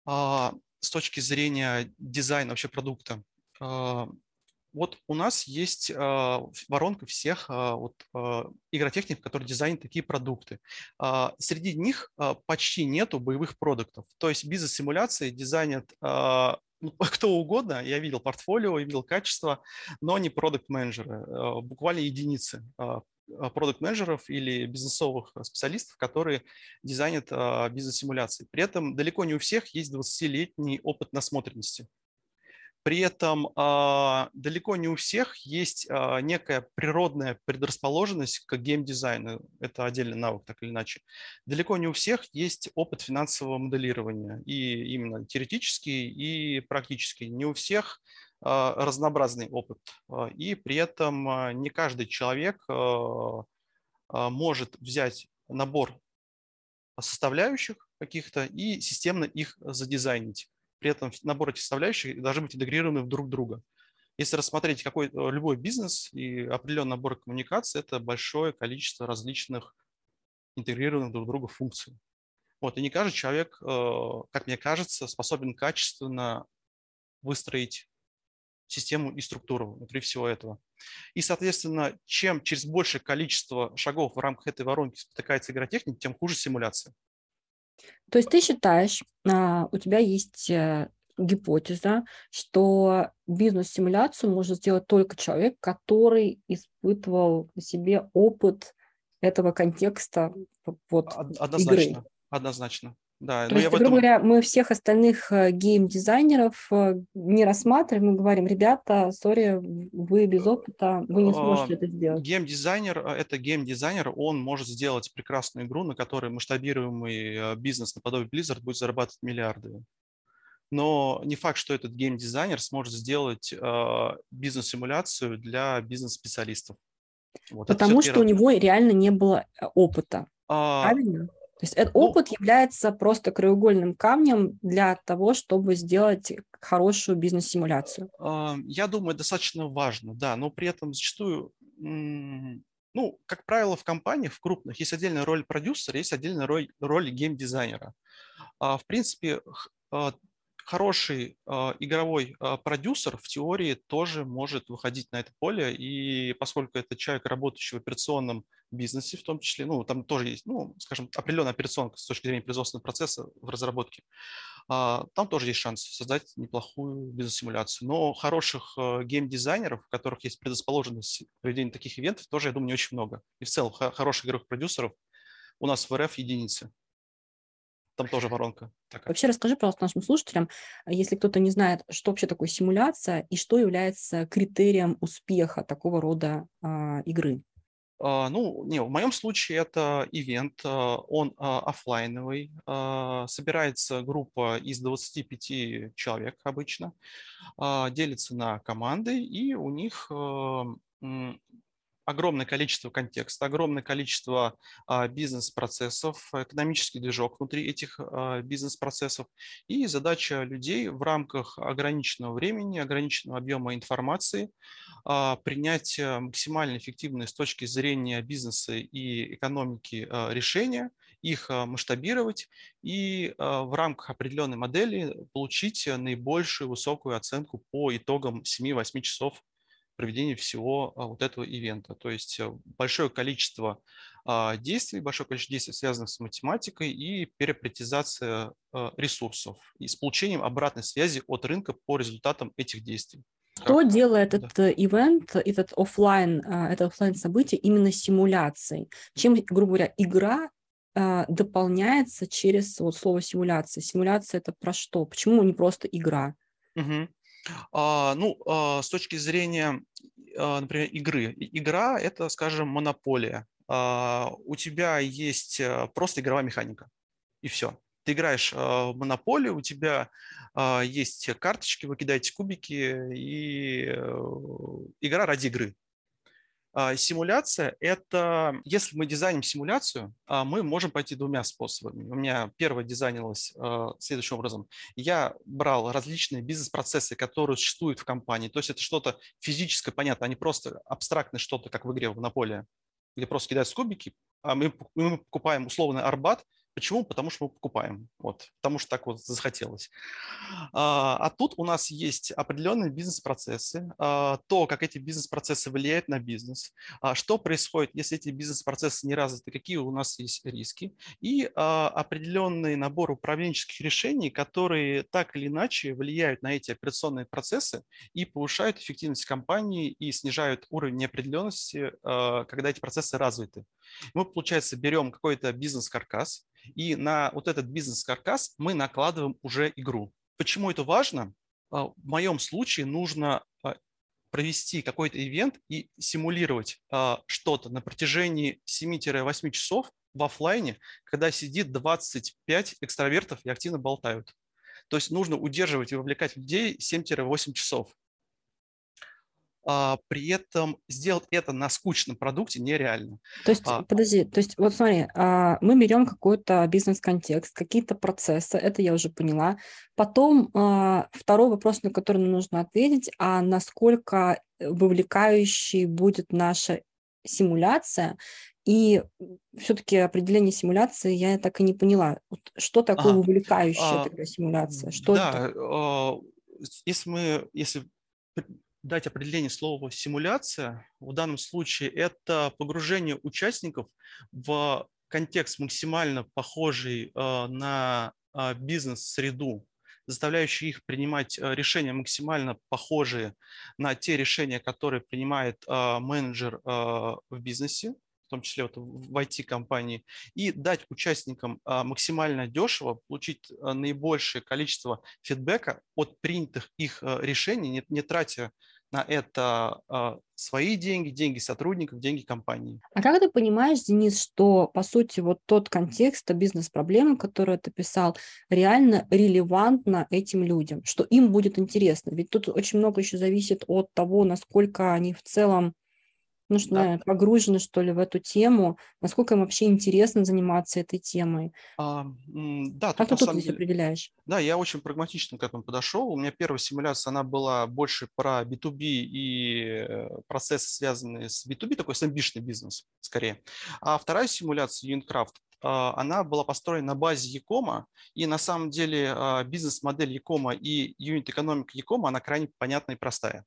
А, с точки зрения дизайна вообще продукта, вот у нас есть э, воронка всех э, вот, э, игротехник, которые дизайнят такие продукты. Э, среди них э, почти нету боевых продуктов. То есть бизнес-симуляции дизайнят э, [laughs] кто угодно. Я видел портфолио, я видел качество, но не продукт-менеджеры. Буквально единицы продукт-менеджеров или бизнесовых специалистов, которые дизайнят бизнес-симуляции. При этом далеко не у всех есть 20-летний опыт насмотренности. При этом а, далеко не у всех есть а, некая природная предрасположенность к геймдизайну. Это отдельный навык, так или иначе. Далеко не у всех есть опыт финансового моделирования, и именно теоретический и практический. Не у всех а, разнообразный опыт. И при этом не каждый человек может взять набор составляющих каких-то и системно их задизайнить при этом набор этих составляющих должны быть интегрированы в друг друга. Если рассмотреть какой э, любой бизнес и определенный набор коммуникаций, это большое количество различных интегрированных друг в друга функций. Вот, и не каждый человек, э, как мне кажется, способен качественно выстроить систему и структуру внутри всего этого. И, соответственно, чем через большее количество шагов в рамках этой воронки спотыкается игротехника, тем хуже симуляция. То есть ты считаешь, а, у тебя есть э, гипотеза, что бизнес-симуляцию может сделать только человек, который испытывал на себе опыт этого контекста вот, Однозначно, игры. однозначно. Да, То есть, грубо этом... говоря, мы всех остальных э, гейм-дизайнеров э, не рассматриваем, мы говорим, ребята, sorry, вы без опыта, вы не сможете это сделать. Гейм-дизайнер – это гейм-дизайнер, он может сделать прекрасную игру, на которой масштабируемый э, бизнес наподобие Blizzard будет зарабатывать миллиарды. Но не факт, что этот гейм-дизайнер сможет сделать бизнес-симуляцию для бизнес-специалистов. Вот, Потому что первое. у него реально не было опыта. А, Правильно? То есть этот ну, опыт является просто краеугольным камнем для того, чтобы сделать хорошую бизнес-симуляцию. А, я думаю, достаточно важно, да, но при этом зачастую, ну, как правило, в компаниях, в крупных, есть отдельная роль продюсера, есть отдельная роль, роль геймдизайнера. А, в принципе, а, хороший э, игровой э, продюсер в теории тоже может выходить на это поле, и поскольку это человек, работающий в операционном бизнесе в том числе, ну, там тоже есть, ну, скажем, определенная операционка с точки зрения производственного процесса в разработке, э, там тоже есть шанс создать неплохую бизнес-симуляцию. Но хороших гейм-дизайнеров, у которых есть предрасположенность к проведению таких ивентов, тоже, я думаю, не очень много. И в целом хороших игровых продюсеров у нас в РФ единицы там тоже воронка. Такая. Вообще расскажи, пожалуйста, нашим слушателям, если кто-то не знает, что вообще такое симуляция и что является критерием успеха такого рода а, игры. Uh, ну, не, в моем случае это ивент, uh, он uh, офлайновый, собирается группа из 25 человек обычно, делится на команды, и у них огромное количество контекста, огромное количество а, бизнес-процессов, экономический движок внутри этих а, бизнес-процессов. И задача людей в рамках ограниченного времени, ограниченного объема информации а, принять максимально эффективные с точки зрения бизнеса и экономики решения, их масштабировать и в рамках определенной модели получить наибольшую высокую оценку по итогам 7-8 часов проведения всего а, вот этого ивента. То есть э, большое количество а, действий, большое количество действий, связанных с математикой и перепретизация а, ресурсов и с получением обратной связи от рынка по результатам этих действий. Кто как? делает да. этот э, ивент, этот офлайн, это офлайн событие именно симуляцией? Чем, грубо говоря, игра дополняется через вот слово симуляция? Симуляция это про что? Почему не просто игра? Угу. А, ну, а, с точки зрения, а, например, игры. Игра – это, скажем, монополия. У тебя есть просто игровая механика, и все. Ты играешь в монополию, у тебя есть карточки, вы кидаете кубики, и э, игра ради игры. А, симуляция – это, если мы дизайним симуляцию, а, мы можем пойти двумя способами. У меня первое дизайнилось а, следующим образом. Я брал различные бизнес-процессы, которые существуют в компании. То есть это что-то физическое, понятно, а не просто абстрактное что-то, как в игре в Монополия, где просто кидаются кубики, а мы, мы покупаем условный арбат, Почему? Потому что мы покупаем. Вот, потому что так вот захотелось. А, а тут у нас есть определенные бизнес-процессы, а, то, как эти бизнес-процессы влияют на бизнес, а, что происходит, если эти бизнес-процессы не развиты, какие у нас есть риски, и определенный набор управленческих решений, которые так или иначе влияют на эти операционные процессы и повышают эффективность компании и снижают уровень неопределенности, когда эти процессы развиты. Мы, получается, берем какой-то бизнес-каркас, и на вот этот бизнес-каркас мы накладываем уже игру. Почему это важно? А, в моем случае нужно а, провести какой-то ивент и симулировать а, что-то на протяжении 7-8 часов в офлайне, когда сидит 25 экстравертов и активно болтают. То есть нужно удерживать и вовлекать людей 7-8 часов. А, при этом сделать это на скучном продукте нереально. То есть, а, подожди, то есть вот смотри, а, мы берем какой-то бизнес-контекст, какие-то процессы, это я уже поняла. Потом а, второй вопрос, на который нам нужно ответить, а насколько вовлекающей будет наша симуляция, и все-таки определение симуляции я так и не поняла. Что такое ага. вовлекающая а, тогда симуляция? Что да, это? если мы, если дать определение слова «симуляция», в данном случае это погружение участников в контекст максимально похожий э, на э, бизнес-среду, заставляющий их принимать э, решения максимально похожие на те решения, которые принимает менеджер в бизнесе, в том числе вот в IT-компании, и дать участникам максимально дешево получить наибольшее количество фидбэка от принятых их решений, не, не тратя на это свои деньги, деньги сотрудников, деньги компании. А как ты понимаешь, Денис, что, по сути, вот тот контекст, бизнес-проблемы, которую ты писал, реально релевантно этим людям, что им будет интересно? Ведь тут очень много еще зависит от того, насколько они в целом ну, что, да. погружены, что ли, в эту тему, насколько им вообще интересно заниматься этой темой. А, да, как ты тут деле... определяешь? Да, я очень прагматично к этому подошел. У меня первая симуляция, она была больше про B2B и э, процессы, связанные с B2B, такой с амбишный бизнес, скорее. А вторая симуляция, Unicraft, она была построена на базе Якома, и на самом деле бизнес-модель Якома и юнит-экономика Якома, она крайне понятная и простая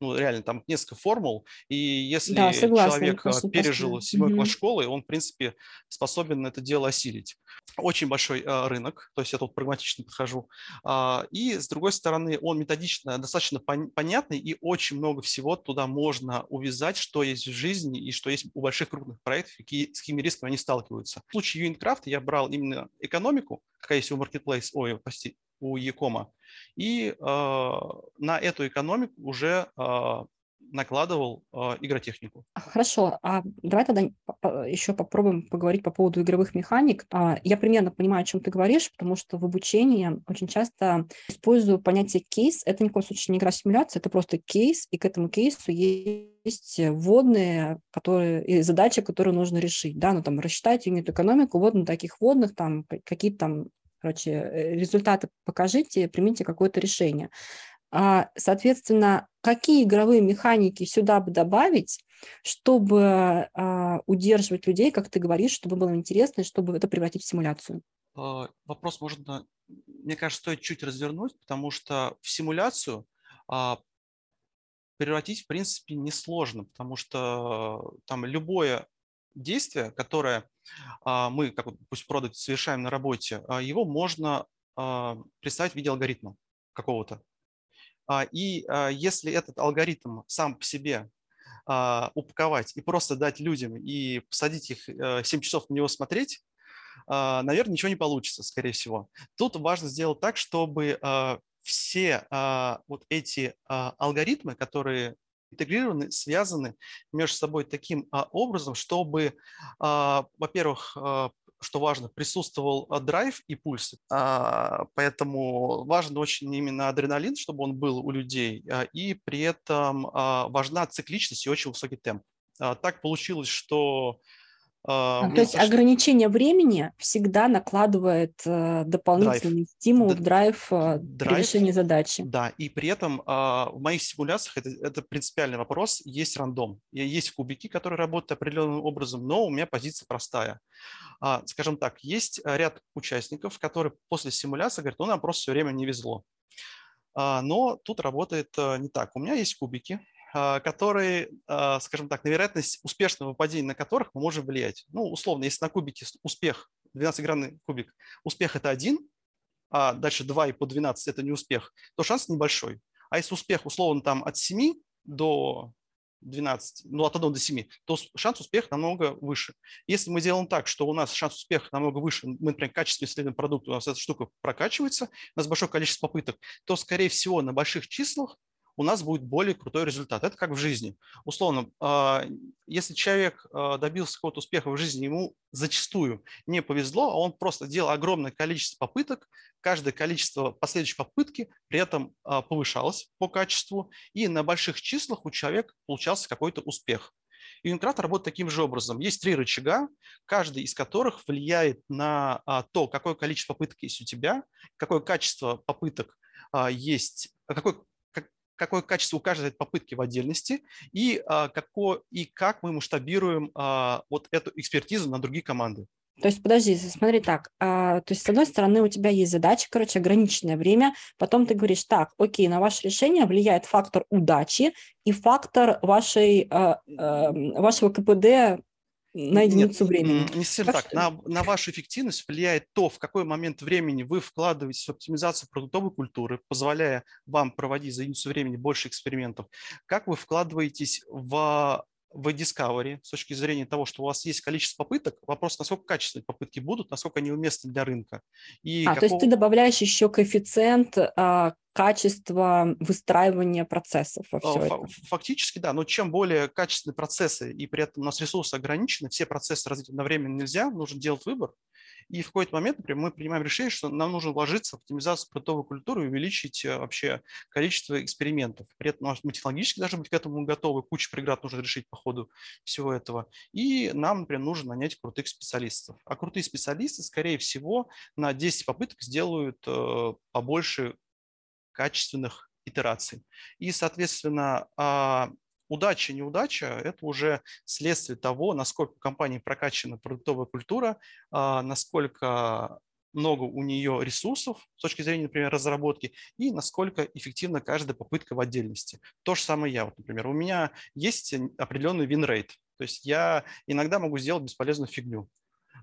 ну, реально, там несколько формул, и если да, согласна, человек кажется, пережил седьмой класс школы, он, в принципе, способен это дело осилить. Очень большой э, рынок, то есть я тут прагматично подхожу. Э, и, с другой стороны, он методично, достаточно пон- понятный, и очень много всего туда можно увязать, что есть в жизни и что есть у больших крупных проектов, какие, с какими рисками они сталкиваются. В случае Юинкрафт я брал именно экономику, какая есть у Marketplace, ой, прости, у Якома, и э, на эту экономику уже э, накладывал э, игротехнику. Хорошо, а давай тогда еще попробуем поговорить по поводу игровых механик. Я примерно понимаю, о чем ты говоришь, потому что в обучении очень часто использую понятие кейс. Это ни в коем случае не игра-симуляция, это просто кейс, и к этому кейсу есть вводные которые, и задачи, которые нужно решить. Да? Ну, там, рассчитать юнит-экономику вот на таких вводных, там, какие-то там короче, э, результаты покажите, примите какое-то решение. А, соответственно, какие игровые механики сюда бы добавить, чтобы а, удерживать людей, как ты говоришь, чтобы было интересно, чтобы это превратить в симуляцию? А, вопрос можно, мне кажется, стоит чуть развернуть, потому что в симуляцию превратить, в принципе, несложно, потому что там любое действие, которое мы, как пусть продукт, совершаем на работе, а, его можно а, представить в виде алгоритма какого-то. И если этот алгоритм сам по себе упаковать и просто дать людям и посадить их 7 э, часов на него смотреть, наверное, ничего не получится, скорее всего. Тут важно сделать так, чтобы все вот эти алгоритмы, которые интегрированы, связаны между собой таким а, образом, чтобы, а, во-первых, а, что важно, присутствовал драйв и пульс. Поэтому важен очень именно адреналин, чтобы он был у людей, и при этом важна цикличность и очень высокий темп. Так получилось, что а, а, то есть кажется, ограничение времени всегда накладывает э, дополнительный драйв. стимул, драйв, э, драйв при решении задачи. Да, и при этом э, в моих симуляциях это, это принципиальный вопрос, есть рандом. Есть кубики, которые работают определенным образом, но у меня позиция простая. А, скажем так, есть ряд участников, которые после симуляции говорят, ну нам просто все время не везло. А, но тут работает э, не так. У меня есть кубики, а, которые, а, скажем так, на вероятность успешного падения на которых мы можем влиять. Ну, условно, если на кубике успех, 12-гранный кубик, успех – это 1, а дальше 2 и по 12 – это не успех, то шанс небольшой. А если успех, условно, там от 7 до 12, ну, от 1 до 7, то шанс успеха намного выше. Если мы делаем так, что у нас шанс успеха намного выше, мы, например, качественно исследуем продукт, у нас эта штука прокачивается, у нас большое количество попыток, то, скорее всего, на больших числах у нас будет более крутой результат. Это как в жизни. Условно, а, если человек а, добился какого-то успеха в жизни, ему зачастую не повезло, а он просто делал огромное количество попыток, каждое количество последующей попытки при этом а, повышалось по качеству, и на больших числах у человека получался какой-то успех. И Unicrat работает таким же образом. Есть три рычага, каждый из которых влияет на то, какое количество попыток есть у тебя, какое качество попыток есть, какой какое качество у каждой попытки в отдельности и, а, какое, и как мы масштабируем а, вот эту экспертизу на другие команды. То есть, подожди, смотри так. А, то есть, с одной стороны, у тебя есть задача, короче, ограниченное время. Потом ты говоришь, так, окей, на ваше решение влияет фактор удачи и фактор вашей, а, а, вашего КПД на единицу Нет, времени. Не совсем так. На, на вашу эффективность влияет то, в какой момент времени вы вкладываетесь в оптимизацию продуктовой культуры, позволяя вам проводить за единицу времени больше экспериментов, как вы вкладываетесь в в Discovery с точки зрения того, что у вас есть количество попыток, вопрос, насколько качественные попытки будут, насколько они уместны для рынка. И а, какого... то есть ты добавляешь еще коэффициент а, качества выстраивания процессов во все это? Фактически, да, но чем более качественные процессы, и при этом у нас ресурсы ограничены, все процессы развить одновременно нельзя, нужно делать выбор, и в какой-то момент, например, мы принимаем решение, что нам нужно вложиться в оптимизацию продуктовой культуры и увеличить э, вообще количество экспериментов. При этом мы технологически должны быть к этому готовы, кучу преград нужно решить по ходу всего этого. И нам, например, нужно нанять крутых специалистов. А крутые специалисты, скорее всего, на 10 попыток сделают э, побольше качественных итераций. И, соответственно, а, удача, неудача – это уже следствие того, насколько у компании прокачана продуктовая культура, а, насколько много у нее ресурсов с точки зрения, например, разработки, и насколько эффективна каждая попытка в отдельности. То же самое я, вот, например. У меня есть определенный win-rate, то есть я иногда могу сделать бесполезную фигню.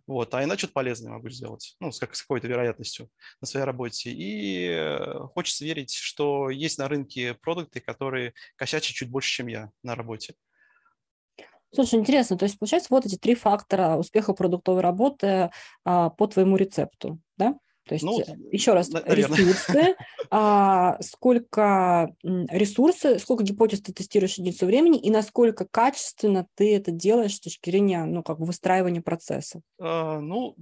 Вот, а иначе полезное могу сделать, ну, с, как, с какой-то вероятностью на своей работе. И э, хочется верить, что есть на рынке продукты, которые косячат чуть больше, чем я на работе. Слушай, интересно, то есть получается вот эти три фактора успеха продуктовой работы а, по твоему рецепту, да? То есть, ну, еще раз, наверное. ресурсы, [laughs] а, сколько ресурсы, сколько гипотез ты тестируешь единицу времени и насколько качественно ты это делаешь с точки зрения, ну, как бы выстраивания процесса? А, ну,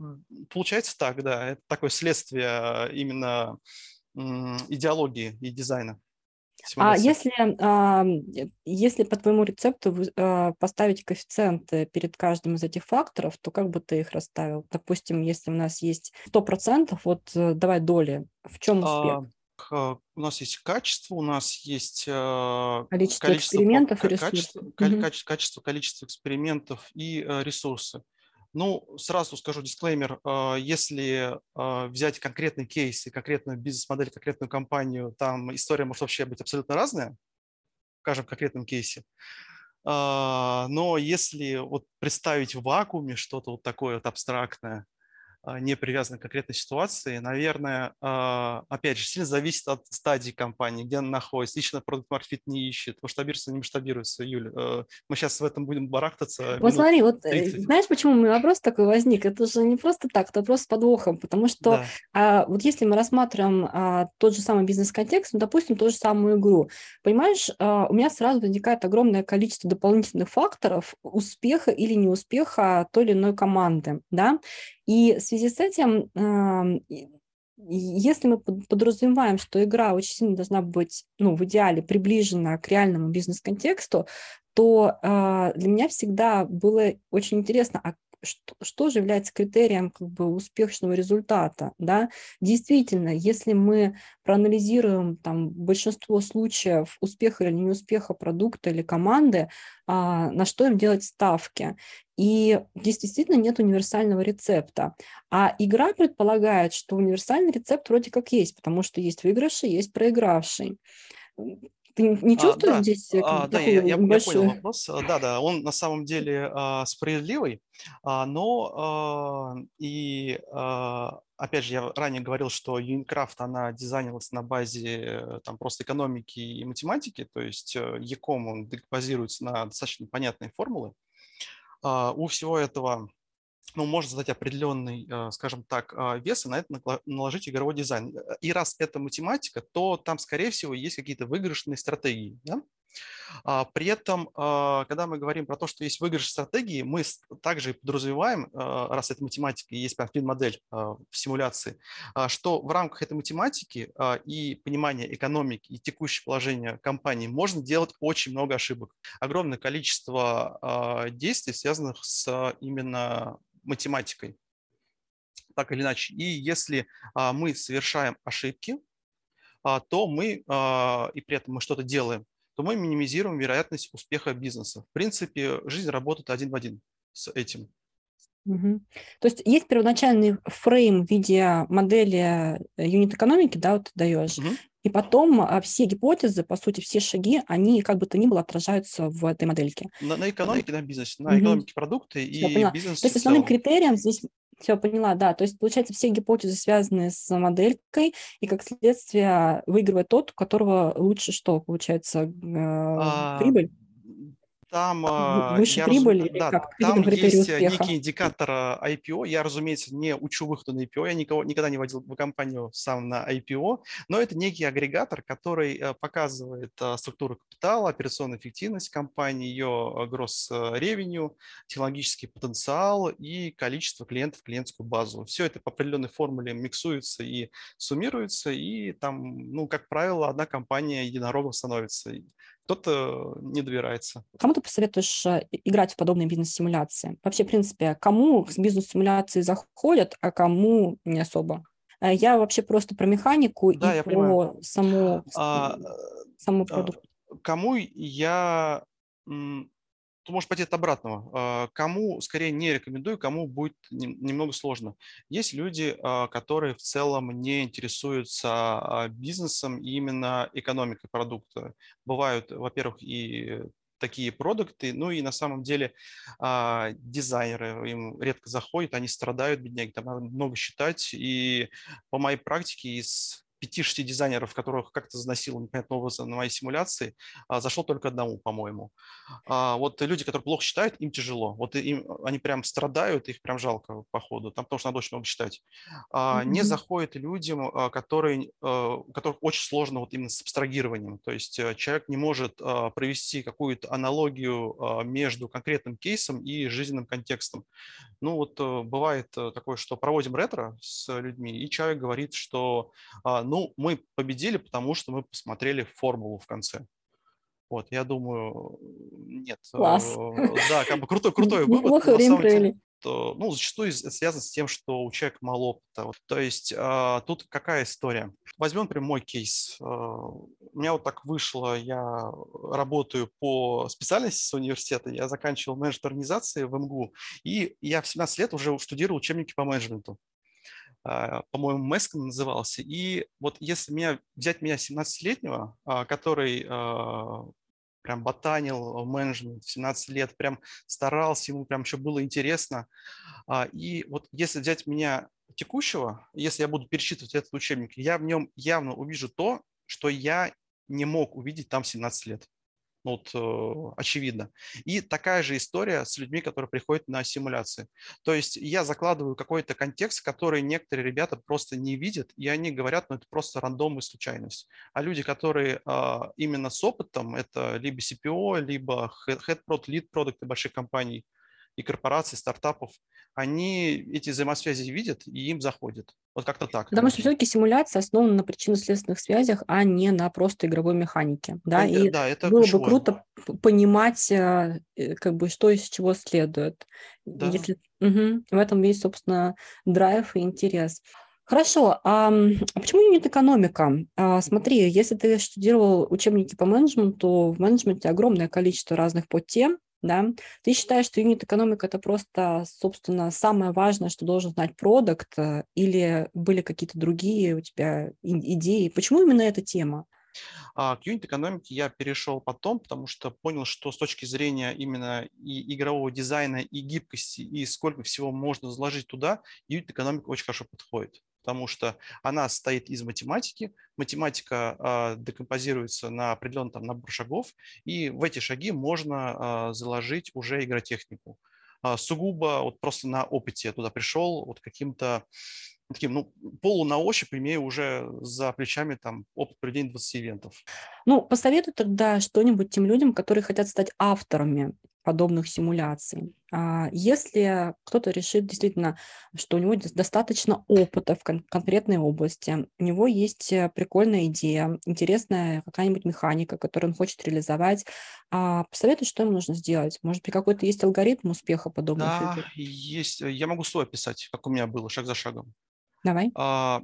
получается так, да. Это такое следствие а, именно идеологии и дизайна. А если, а, если по твоему рецепту а, поставить коэффициенты перед каждым из этих факторов, то как бы ты их расставил? Допустим, если у нас есть 100%, вот э, давай доли, в чем успех? А, у нас есть качество, у нас есть количество, количество экспериментов и ресурсов. Качество, угу. качество, количество экспериментов и ресурсы. Ну, сразу скажу дисклеймер, а, если а, взять конкретный кейс и конкретную бизнес-модель, конкретную компанию, там история может вообще быть абсолютно разная в каждом конкретном кейсе. А, но если вот представить в вакууме что-то вот такое вот абстрактное, не привязаны к конкретной ситуации, наверное, а, опять же, сильно зависит от стадии компании, где она находится. Лично продукт маркет не ищет, масштабируется, не масштабируется, Юля. Э, мы сейчас в этом будем барахтаться. Вот смотри, вот 30. Э, знаешь, почему мой вопрос такой возник? Это же не просто так, это просто с подвохом, потому что да. а, вот если мы рассматриваем а, тот же самый бизнес-контекст, ну, допустим, ту же самую игру, понимаешь, а, у меня сразу возникает огромное количество дополнительных факторов успеха или неуспеха той или иной команды, да, и в связи с этим, если мы подразумеваем, что игра очень сильно должна быть, ну, в идеале приближена к реальному бизнес-контексту, то э, для меня всегда было очень интересно, а что, что же является критерием как бы, успешного результата. Да? Действительно, если мы проанализируем там, большинство случаев успеха или неуспеха продукта или команды, а, на что им делать ставки. И действительно нет универсального рецепта. А игра предполагает, что универсальный рецепт вроде как есть, потому что есть выигравший, есть проигравший. Ты не чувствуешь а, да. здесь а, да, я, я, небольшой... я понял вопрос. Да, да, он на самом деле а, справедливый, а, но а, и а, опять же я ранее говорил, что Unicraft она дизайнилась на базе там просто экономики и математики, то есть Ecom он базируется на достаточно понятной формулы. А, у всего этого ну, можно задать определенный, э, скажем так, а, вес и на это наложить игровой дизайн. И раз это математика, то там, скорее всего, есть какие-то выигрышные стратегии. Да? А, при этом, когда мы говорим про то, что есть выигрыш стратегии, мы также подразумеваем, раз это математика и есть прям модель в симуляции, что в рамках этой математики и понимания экономики и текущего положения компании можно делать очень много ошибок. Огромное количество действий, связанных с именно математикой, так или иначе. И если а, мы совершаем ошибки, а, то мы, а, и при этом мы что-то делаем, то мы минимизируем вероятность успеха бизнеса. В принципе, жизнь работает один в один с этим. Угу. То есть есть первоначальный фрейм в виде модели э, юнит-экономики, да, вот ты даешь, угу. И потом а, все гипотезы, по сути, все шаги, они как бы то ни было отражаются в этой модельке. На, на экономике, на бизнесе, на экономике продукта и бизнесе. То есть основным критерием здесь все поняла, да. То есть, получается, все гипотезы связаны с моделькой, и как следствие выигрывает тот, у которого лучше что, получается, э, а, прибыль? Там выше я прибыли разум... да, как? Там есть успеха? некий индикатор IPO. Я, разумеется, не учу выходу на IPO. Я никого, никогда не водил в компанию сам на IPO, но это некий агрегатор, который э, показывает э, структуру капитала, операционную эффективность компании, ее гросс ревеню, технологический потенциал и количество клиентов, клиентскую базу. Все это по определенной формуле миксуется и суммируется, и там, ну, как правило, одна компания единорогом становится кто-то не добирается. Кому ты посоветуешь э, играть в подобные бизнес-симуляции? Вообще, в принципе, кому бизнес-симуляции заходят, а кому не особо? Э, я вообще просто про механику да, и про понимаю. саму, а, саму продукт. Кому я Тут может пойти от обратного. А, кому скорее не рекомендую, кому будет немного сложно. Есть люди, а, которые в целом не интересуются а, бизнесом и именно экономикой продукта. Бывают, во-первых, и такие продукты. Ну и на самом деле дизайнеры им редко заходят, они страдают, бедняги, там надо много считать. И по моей практике из 5-6 дизайнеров, которых как-то заносило непонятным образом на моей симуляции, а, зашел только одному, по-моему. А, вот люди, которые плохо считают, им тяжело. Вот им, они прям страдают, их прям жалко по ходу, там, потому что надо очень много считать. Mm-hmm. Не заходит людям, которые, которых очень сложно вот именно с абстрагированием. То есть э, человек не может провести какую-то аналогию между конкретным кейсом и жизненным контекстом. Ну вот э, бывает э, такое, что проводим ретро с людьми, и человек говорит, что ну, мы победили, потому что мы посмотрели формулу в конце. Вот, я думаю, нет. Класс. Да, как бы крутой, крутой [laughs] вывод. Плохо время провели ну, зачастую связано с тем, что у человека мало опыта. То есть а, тут какая история? Возьмем прям мой кейс. А, у меня вот так вышло, я работаю по специальности с университета, я заканчивал менеджмент организации в МГУ, и я в 17 лет уже штудировал учебники по менеджменту. А, по-моему, Мэском назывался. И вот если меня, взять меня 17-летнего, а, который а, прям ботанил в менеджмент 17 лет, прям старался, ему прям еще было интересно. И вот если взять меня текущего, если я буду перечитывать этот учебник, я в нем явно увижу то, что я не мог увидеть там 17 лет. Ну, вот, э, очевидно. И такая же история с людьми, которые приходят на симуляции. То есть я закладываю какой-то контекст, который некоторые ребята просто не видят, и они говорят, ну это просто рандом и случайность. А люди, которые э, именно с опытом, это либо CPO, либо head product, lead продукты больших компаний и корпораций, стартапов, они эти взаимосвязи видят и им заходят. Вот как-то так. Потому что все-таки симуляция основана на причинно-следственных связях, а не на просто игровой механике. Да, это, и да, это было ключевое. бы круто понимать, э, э, как бы, что из чего следует. Да. Если... Угу. В этом есть, собственно, драйв и интерес. Хорошо, а, а почему юнит-экономика? А, смотри, если ты штудировал учебники по менеджменту, в менеджменте огромное количество разных подтем, да, ты считаешь, что юнит-экономика – это просто, собственно, самое важное, что должен знать продукт, э, или были какие-то другие у тебя идеи? Почему именно эта тема? А к юнит-экономике я перешел потом, потому что понял, что с точки зрения именно и игрового дизайна, и гибкости, и сколько всего можно заложить туда, юнит-экономика очень хорошо подходит потому что она состоит из математики. Математика э, декомпозируется на определенный там, набор шагов, и в эти шаги можно э, заложить уже игротехнику. Э, сугубо вот просто на опыте я туда пришел, вот каким-то таким, ну, полу на ощупь, имея уже за плечами там опыт проведения 20 ивентов. Ну, посоветуй тогда что-нибудь тем людям, которые хотят стать авторами подобных симуляций. А если кто-то решит действительно, что у него достаточно опыта в кон- конкретной области, у него есть э, прикольная идея, интересная какая-нибудь механика, которую он хочет реализовать, а посоветуй, что ему нужно сделать. Может быть, какой-то есть алгоритм успеха подобных Да, игр? есть. Я могу свой описать, как у меня было, шаг за шагом. Давай. А,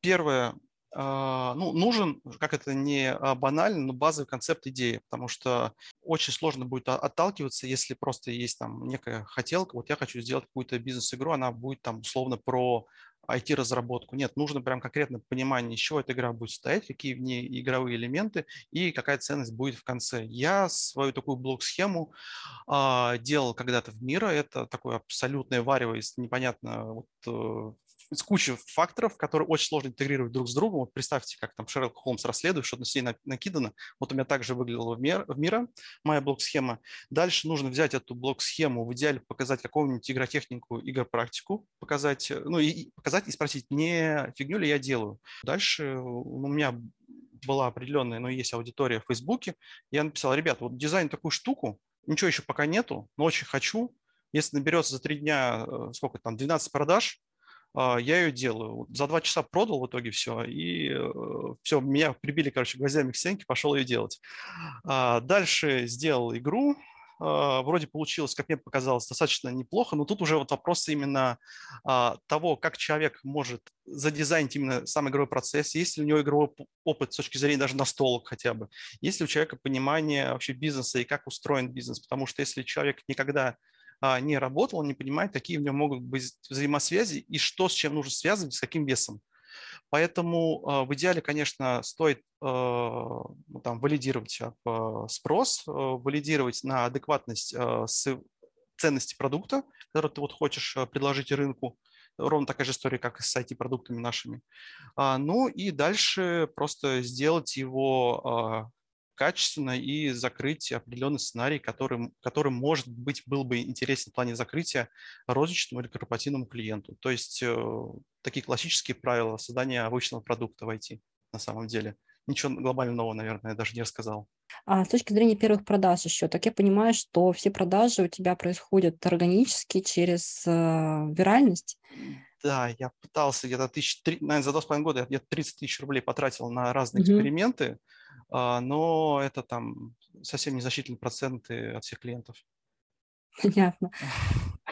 первое, ну, нужен, как это не а, банально, но базовый концепт идеи, потому что очень сложно будет отталкиваться, если просто есть там некая хотелка, вот я хочу сделать какую-то бизнес-игру, она будет там условно про IT-разработку. Нет, нужно прям конкретно понимание, из чего эта игра будет стоять, какие в ней игровые элементы и какая ценность будет в конце. Я свою такую блок-схему э, делал когда-то в Мира. Это такое абсолютное варево из непонятно вот, э, с кучей факторов, которые очень сложно интегрировать друг с другом. Вот представьте, как там Шерлок Холмс расследует, что на себе накидано. Вот у меня также выглядело в, мир, в мира моя блок-схема. Дальше нужно взять эту блок-схему, в идеале показать какую-нибудь игротехнику, игропрактику, показать, ну и показать и спросить, не фигню ли я делаю. Дальше у меня была определенная, но есть аудитория в Фейсбуке. Я написал, ребята, вот дизайн такую штуку, ничего еще пока нету, но очень хочу. Если наберется за три дня, э, сколько там, 12 продаж, я ее делаю. За два часа продал в итоге все, и э, все, меня прибили, короче, гвоздями к стенке, пошел ее делать. А, дальше сделал игру, а, вроде получилось, как мне показалось, достаточно неплохо, но тут уже вот вопрос именно а, того, как человек может задизайнить именно сам игровой процесс, есть ли у него игровой опыт с точки зрения даже настолок хотя бы, есть ли у человека понимание вообще бизнеса и как устроен бизнес, потому что если человек никогда не работал, он не понимает, какие у него могут быть взаимосвязи и что с чем нужно связывать, с каким весом. Поэтому а, в идеале, конечно, стоит а, ну, там, валидировать а, спрос, валидировать на адекватность ценности продукта, который ты вот хочешь предложить рынку. Ровно такая же история, как и с IT-продуктами нашими. Ну и дальше просто сделать его качественно и закрыть определенный сценарий, который, который может быть, был бы интересен в плане закрытия розничному или корпоративному клиенту. То есть э, такие классические правила создания обычного продукта в IT на самом деле. Ничего глобального, наверное, я даже не рассказал. А с точки зрения первых продаж еще, так я понимаю, что все продажи у тебя происходят органически через э, виральность? Да, я пытался где-то тысяч, наверное, за два с половиной года я где-то 30 тысяч рублей потратил на разные mm-hmm. эксперименты. А, но это там совсем незначительные проценты от всех клиентов. Понятно.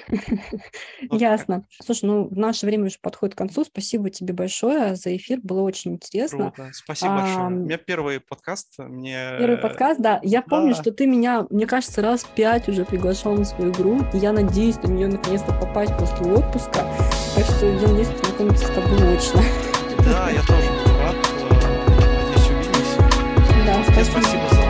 [laughs] Ясно. Слушай, ну наше время уже подходит к концу. Спасибо тебе большое за эфир, было очень интересно. Круто. Спасибо большое. У меня первый подкаст. Мне... Первый подкаст, да. Я помню, что ты меня, мне кажется, раз пять уже приглашал на свою игру. И я надеюсь на нее наконец-то попасть после отпуска. Так что я надеюсь познакомиться с тобой очно. Да, я тоже. Да, спасибо. спасибо за